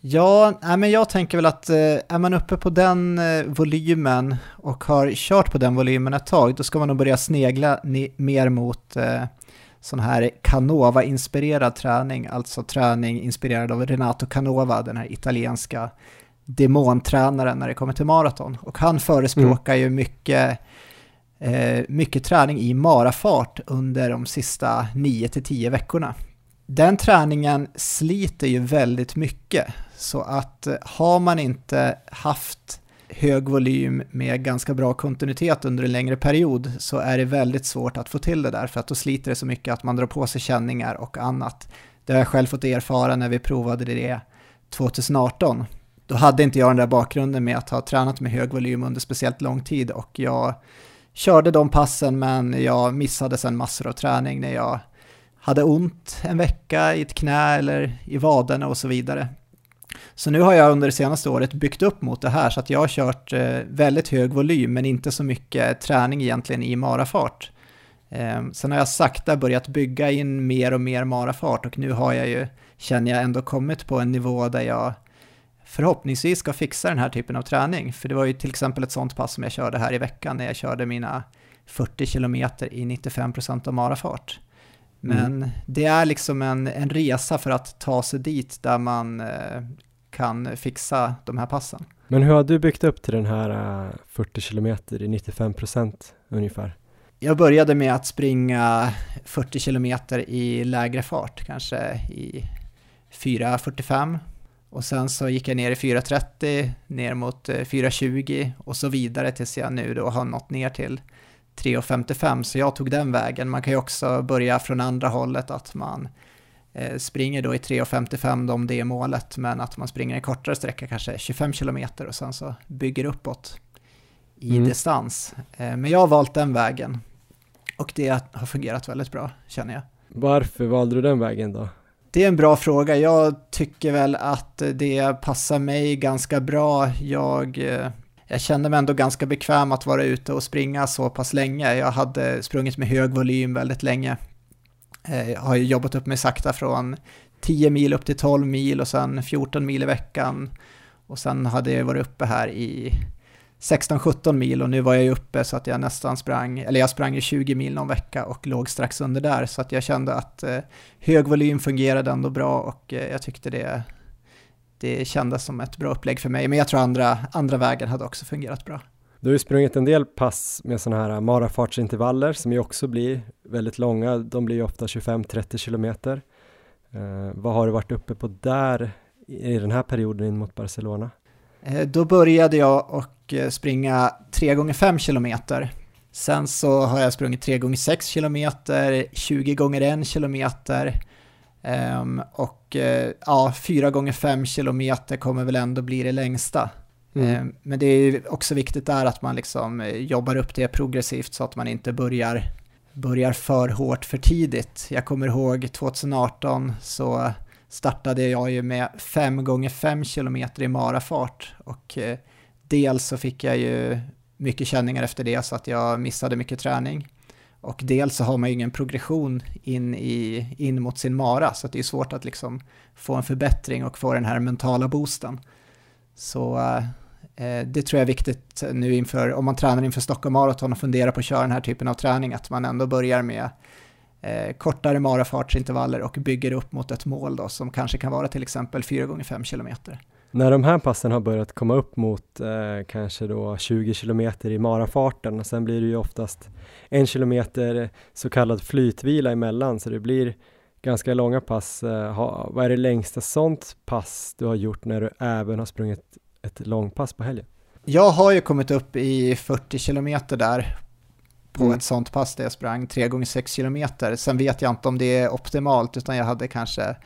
Ja, men jag tänker väl att eh, är man uppe på den volymen och har kört på den volymen ett tag, då ska man nog börja snegla mer mot sån här Canova-inspirerad träning, alltså träning inspirerad av Renato Canova, den här italienska demontränaren när det kommer till maraton. Och han förespråkar mm. ju mycket Eh, mycket träning i marafart under de sista 9-10 veckorna. Den träningen sliter ju väldigt mycket, så att eh, har man inte haft hög volym med ganska bra kontinuitet under en längre period så är det väldigt svårt att få till det där för att då sliter det så mycket att man drar på sig känningar och annat. Det har jag själv fått erfara när vi provade det 2018. Då hade inte jag den där bakgrunden med att ha tränat med hög volym under speciellt lång tid och jag körde de passen men jag missade sen massor av träning när jag hade ont en vecka i ett knä eller i vaderna och så vidare. Så nu har jag under det senaste året byggt upp mot det här så att jag har kört eh, väldigt hög volym men inte så mycket träning egentligen i marafart. Ehm, sen har jag sakta börjat bygga in mer och mer marafart och nu har jag ju, känner jag ändå kommit på en nivå där jag förhoppningsvis ska fixa den här typen av träning. För det var ju till exempel ett sånt pass som jag körde här i veckan när jag körde mina 40 km i 95% av marafart. Men mm. det är liksom en, en resa för att ta sig dit där man eh, kan fixa de här passen. Men hur har du byggt upp till den här 40 eh, km i 95% ungefär? Jag började med att springa 40 km i lägre fart, kanske i 4.45 och sen så gick jag ner i 4.30, ner mot 4.20 eh, och så vidare tills jag nu då har nått ner till 3.55. Så jag tog den vägen. Man kan ju också börja från andra hållet, att man eh, springer då i 3.55 om det är målet, men att man springer en kortare sträcka, kanske 25 km och sen så bygger uppåt i mm. distans. Eh, men jag har valt den vägen och det har fungerat väldigt bra, känner jag. Varför valde du den vägen då? Det är en bra fråga. Jag tycker väl att det passar mig ganska bra. Jag, eh, jag kände mig ändå ganska bekväm att vara ute och springa så pass länge. Jag hade sprungit med hög volym väldigt länge. Eh, jag har ju jobbat upp mig sakta från 10 mil upp till 12 mil och sen 14 mil i veckan. Och sen hade jag varit uppe här i 16-17 mil och nu var jag uppe så att jag nästan sprang, eller jag sprang ju 20 mil någon vecka och låg strax under där så att jag kände att eh, hög volym fungerade ändå bra och eh, jag tyckte det, det kändes som ett bra upplägg för mig. Men jag tror andra, andra vägen hade också fungerat bra. Du har ju sprungit en del pass med sådana här marafartsintervaller som ju också blir väldigt långa. De blir ju ofta 25-30 kilometer. Eh, vad har du varit uppe på där i den här perioden in mot Barcelona? Eh, då började jag och eh, springa 3 gånger 5 kilometer Sen så har jag sprungit 3 gånger 6 kilometer, 20 gånger 1 kilometer um, och uh, ja, 4 gånger 5 kilometer kommer väl ändå bli det längsta. Mm. Um, men det är också viktigt där att man liksom eh, jobbar upp det progressivt så att man inte börjar, börjar för hårt för tidigt. Jag kommer ihåg 2018 så startade jag ju med 5 gånger 5 km i marafart och eh, dels så fick jag ju mycket känningar efter det så att jag missade mycket träning. Och dels så har man ju ingen progression in, i, in mot sin mara så att det är svårt att liksom få en förbättring och få den här mentala boosten. Så eh, eh det tror jag är viktigt nu inför, om man tränar inför Stockholm Marathon och funderar på att köra den här typen av träning, att man ändå börjar med eh, kortare marafartsintervaller och bygger upp mot ett mål då som kanske kan vara till exempel 4 gånger 5 kilometer. När de här passen har börjat komma upp mot eh, kanske då 20 kilometer i marafarten och sen blir det ju oftast en kilometer så kallad flytvila emellan så det blir ganska långa pass. Eh, ha, vad är det längsta sånt pass du har gjort när du även har sprungit ett långpass på helgen? Jag har ju kommit upp i 40 kilometer där på mm. ett sånt pass där jag sprang 3 gånger 6 kilometer. Sen vet jag inte om det är optimalt utan jag hade kanske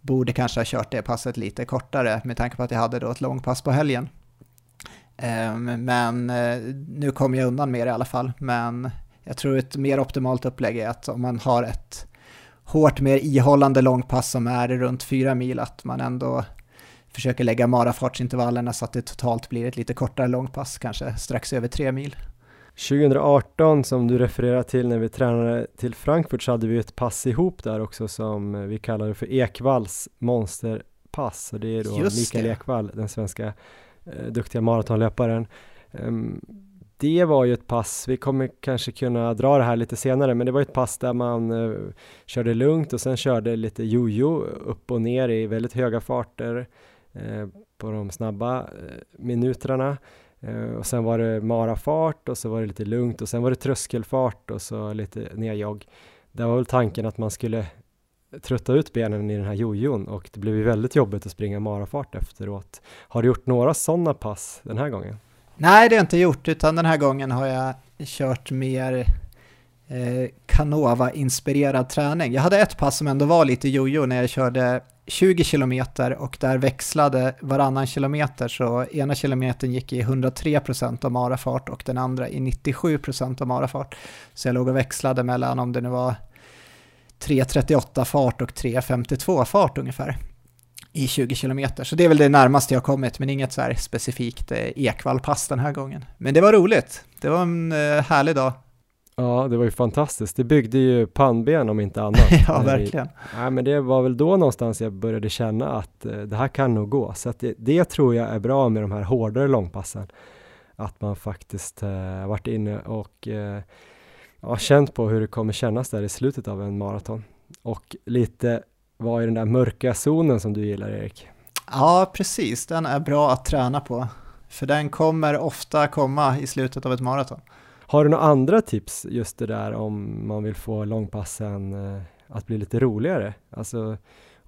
borde kanske ha kört det passet lite kortare med tanke på att jag hade då ett långpass på helgen. Ehm, men eh, nu kommer jag undan med det i alla fall. Men jag tror ett mer optimalt upplägg är att om man har ett hårt, mer ihållande långpass som är runt fyra mil, att man ändå försöker lägga marafartsintervallerna så att det totalt blir ett lite kortare långpass, kanske strax över tre mil. 2018 som du refererar till när vi tränade till Frankfurt så hade vi ett pass ihop där också som vi kallade för Ekvalls monsterpass och det är då Just Mikael det. Ekvall, den svenska eh, duktiga maratonlöparen. Um, det var ju ett pass, vi kommer kanske kunna dra det här lite senare, men det var ett pass där man uh, körde lugnt och sen körde lite jojo upp och ner i väldigt höga farter uh, på de snabba uh, minuterna. Eh, och sen var det marafart och så var det lite lugnt och sen var det tröskelfart och så lite nedjogg. Det var väl tanken att man skulle trötta ut benen i den här jojon och det blev ju väldigt jobbigt att springa marafart efteråt. Har du gjort några sådana pass den här gången? Nej, det har jag inte gjort utan den här gången har jag kört mer Eh, Canova-inspirerad träning. Jag hade ett pass som ändå var lite jojo när jag körde 20 kilometer och där växlade varannan kilometer så ena kilometern gick i 103% av marafart och den andra i 97% av marafart. Så jag låg och växlade mellan om det nu var 3.38 fart och 3.52 fart ungefär i 20 kilometer. Så det är väl det närmaste jag kommit, men inget så här specifikt eh, Ekvallpass den här gången. Men det var roligt. Det var en eh, härlig dag. Ja, det var ju fantastiskt. Det byggde ju pannben om inte annat. ja, verkligen. Nej, men det var väl då någonstans jag började känna att eh, det här kan nog gå. Så det, det, tror jag är bra med de här hårdare långpassen. Att man faktiskt eh, varit inne och eh, ja, känt på hur det kommer kännas där i slutet av en maraton. Och lite vad är den där mörka zonen som du gillar Erik? Ja, precis. Den är bra att träna på. För den kommer ofta komma i slutet av ett maraton. Har du några andra tips just det där om man vill få långpassen eh, att bli lite roligare? Alltså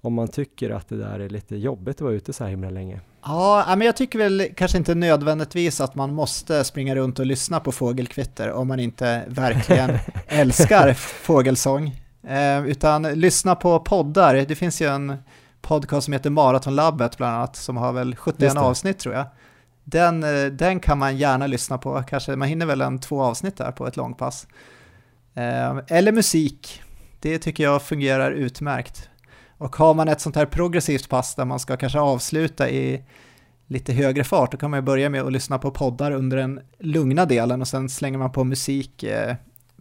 om man tycker att det där är lite jobbigt att vara ute så här himla länge? Ja, men jag tycker väl kanske inte nödvändigtvis att man måste springa runt och lyssna på fågelkvitter om man inte verkligen älskar fågelsång. Eh, utan lyssna på poddar. Det finns ju en podcast som heter Maratonlabbet bland annat som har väl 71 avsnitt tror jag. Den, eh, den kan man gärna lyssna på, kanske man hinner väl en två avsnitt där på ett långpass. Ehm, eller musik, det tycker jag fungerar utmärkt. Och har man ett sånt här progressivt pass där man ska kanske avsluta i lite högre fart, då kan man börja med att lyssna på poddar under den lugna delen och sen slänger man på musik eh,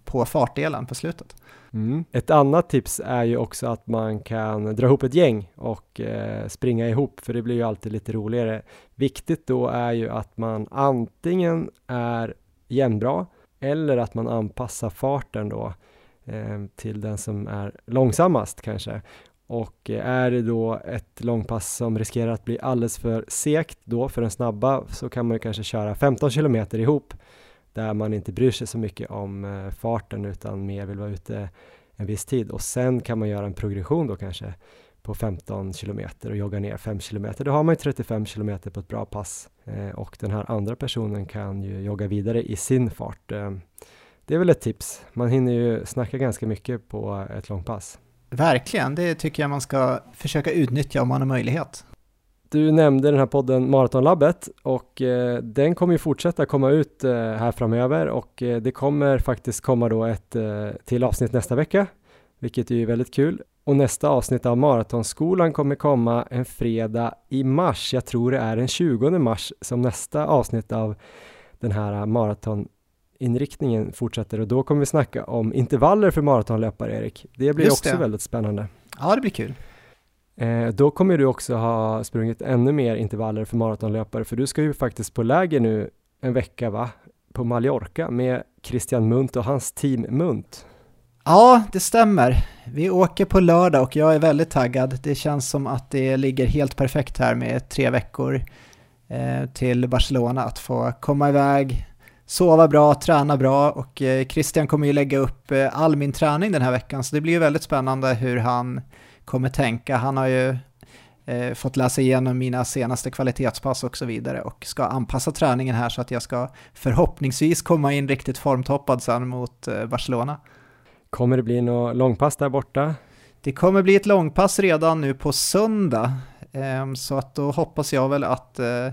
på fartdelen på slutet. Mm. Ett annat tips är ju också att man kan dra ihop ett gäng och eh, springa ihop, för det blir ju alltid lite roligare. Viktigt då är ju att man antingen är jämnbra eller att man anpassar farten då eh, till den som är långsammast kanske. Och eh, är det då ett långpass som riskerar att bli alldeles för segt då för den snabba så kan man kanske köra 15 kilometer ihop där man inte bryr sig så mycket om eh, farten utan mer vill vara ute en viss tid och sen kan man göra en progression då kanske på 15 kilometer och jogga ner 5 kilometer. Då har man ju 35 kilometer på ett bra pass eh, och den här andra personen kan ju jogga vidare i sin fart. Eh, det är väl ett tips. Man hinner ju snacka ganska mycket på ett långpass. Verkligen, det tycker jag man ska försöka utnyttja om man har möjlighet. Du nämnde den här podden Maratonlabbet och eh, den kommer ju fortsätta komma ut eh, här framöver och eh, det kommer faktiskt komma då ett eh, till avsnitt nästa vecka, vilket är väldigt kul. Och nästa avsnitt av Maratonskolan kommer komma en fredag i mars. Jag tror det är den 20 mars som nästa avsnitt av den här maratoninriktningen fortsätter och då kommer vi snacka om intervaller för maratonlöpare, Erik. Det blir Just också det. väldigt spännande. Ja, det blir kul. Eh, då kommer du också ha sprungit ännu mer intervaller för maratonlöpare, för du ska ju faktiskt på läger nu en vecka, va? På Mallorca med Christian Munt och hans team Munt. Ja, det stämmer. Vi åker på lördag och jag är väldigt taggad. Det känns som att det ligger helt perfekt här med tre veckor eh, till Barcelona att få komma iväg, sova bra, träna bra och eh, Christian kommer ju lägga upp eh, all min träning den här veckan så det blir ju väldigt spännande hur han kommer tänka. Han har ju eh, fått läsa igenom mina senaste kvalitetspass och så vidare och ska anpassa träningen här så att jag ska förhoppningsvis komma in riktigt formtoppad sen mot eh, Barcelona. Kommer det bli något långpass där borta? Det kommer bli ett långpass redan nu på söndag, ehm, så att då hoppas jag väl att eh,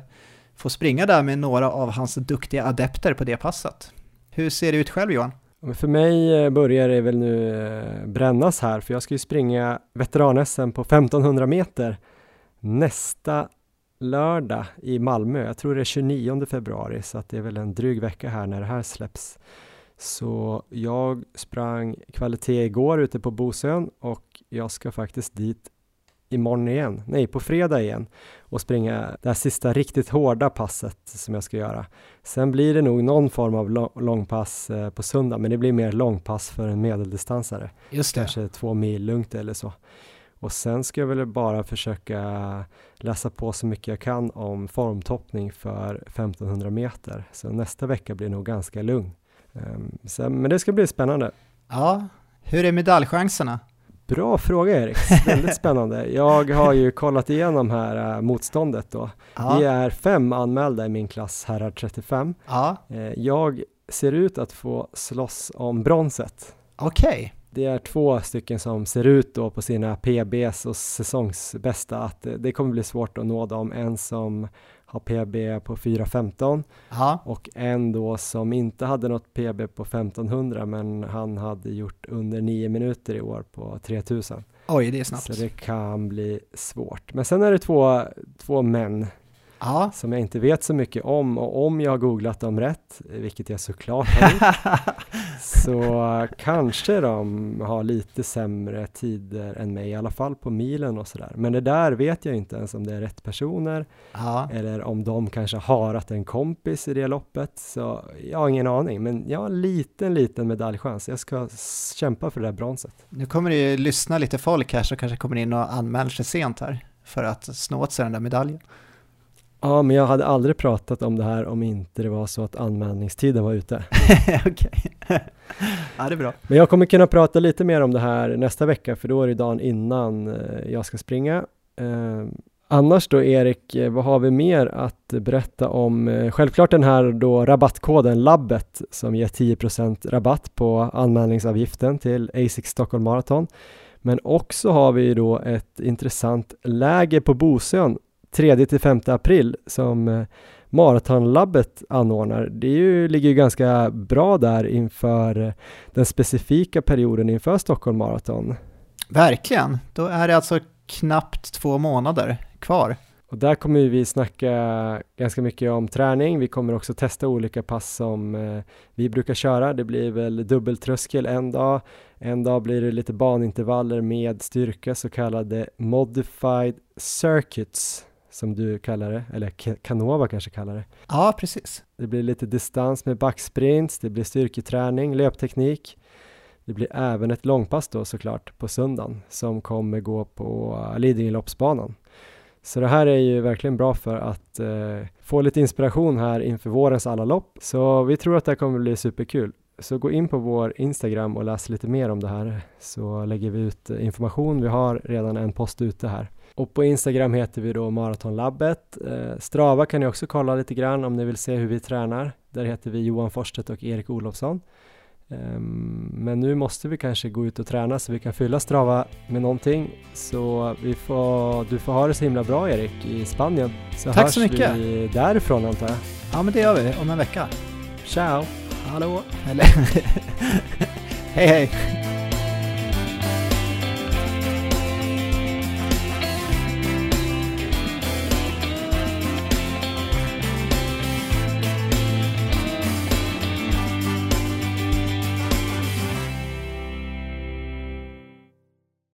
få springa där med några av hans duktiga adepter på det passet. Hur ser det ut själv Johan? Men För mig eh, börjar det väl nu eh, brännas här, för jag ska ju springa veteran-SM på 1500 meter nästa lördag i Malmö. Jag tror det är 29 februari, så att det är väl en dryg vecka här när det här släpps. Så jag sprang kvalitet igår ute på Bosön och jag ska faktiskt dit imorgon igen, nej på fredag igen och springa det här sista riktigt hårda passet som jag ska göra. Sen blir det nog någon form av lång- långpass eh, på söndag, men det blir mer långpass för en medeldistansare. Just Kanske två mil lugnt eller så. Och sen ska jag väl bara försöka läsa på så mycket jag kan om formtoppning för 1500 meter. Så nästa vecka blir nog ganska lugn. Ehm, men det ska bli spännande. Ja, hur är medaljchanserna? Bra fråga Erik, väldigt spännande. Jag har ju kollat igenom här äh, motståndet då. Vi Ja, är fem anmälda i min klass, herrar 35. ja Eh, Jag ser ut att få slåss om bronset. okej. Det är två stycken som ser ut då på sina PBs och säsongsbästa att det- det kommer bli svårt att nå dem. En som har PB på 4.15 Ja, och en då som inte hade något PB på 1500 men han hade gjort under 9 minuter i år på 3000. oj det är snabbt. Så det kan bli svårt. Men sen är det två, två män Ja. som jag inte vet så mycket om och om jag har googlat dem rätt, vilket jag såklart har så kanske de har lite sämre tider än mig, i alla fall på milen och sådär. Men det där vet jag inte ens om det är rätt personer ja. eller om de kanske har harat en kompis i det loppet. Så jag har ingen aning, men jag har en liten, liten medaljchans. Jag ska kämpa för det där bronset. Nu kommer det ju lyssna lite folk här som kanske kommer in och anmäler sig sent här för att snå åt sig den där medaljen. Ja, men jag hade aldrig pratat om det här om inte det var så att anmälningstiden var ute. Okej. ja, det är bra. Men jag kommer kunna prata lite mer om det här nästa vecka, för då är det dagen innan eh, jag ska springa. Eh, annars då Erik, eh, vad har vi mer att berätta om? Eh, självklart den här då rabattkoden labbet som ger 10% rabatt på anmälningsavgiften till ASICS Stockholm Marathon. Men också har vi då ett intressant läger på Bosön 3-5 april som eh, Maratonlabbet anordnar. Det ju, ligger ju ganska bra där inför eh, den specifika perioden inför Stockholm Marathon. Verkligen. Då är det alltså knappt två månader kvar. Och där kommer vi snacka ganska mycket om träning. Vi kommer också testa olika pass som eh, vi brukar köra. Det blir väl dubbeltröskel en dag. En dag blir det lite banintervaller med styrka, så kallade modified circuits som du kallar det, eller Canova kanske kallar det. Ja, precis. Det blir lite distans med backsprints, det blir styrketräning, löpteknik. Det blir även ett långpass då såklart på söndagen som kommer gå på Lidingöloppsbanan. Så det här är ju verkligen bra för att eh, få lite inspiration här inför vårens alla lopp. Så vi tror att det här kommer bli superkul. Så gå in på vår Instagram och läs lite mer om det här så lägger vi ut eh, information. Vi har redan en post ute här. Och på Instagram heter vi då Maratonlabbet. Eh, Strava kan ni också kolla lite grann om ni vill se hur vi tränar. Där heter vi Johan Forsstedt och Erik Olofsson. Ehm, Men nu måste vi kanske gå ut och träna så vi kan fylla Strava med någonting. Så vi får, du får ha det så himla bra Erik i Spanien. Så Tack hörs så mycket. vi därifrån antar jag. Ja, men det gör vi om en vecka. Ciao! Hallå? Eller... hej hej!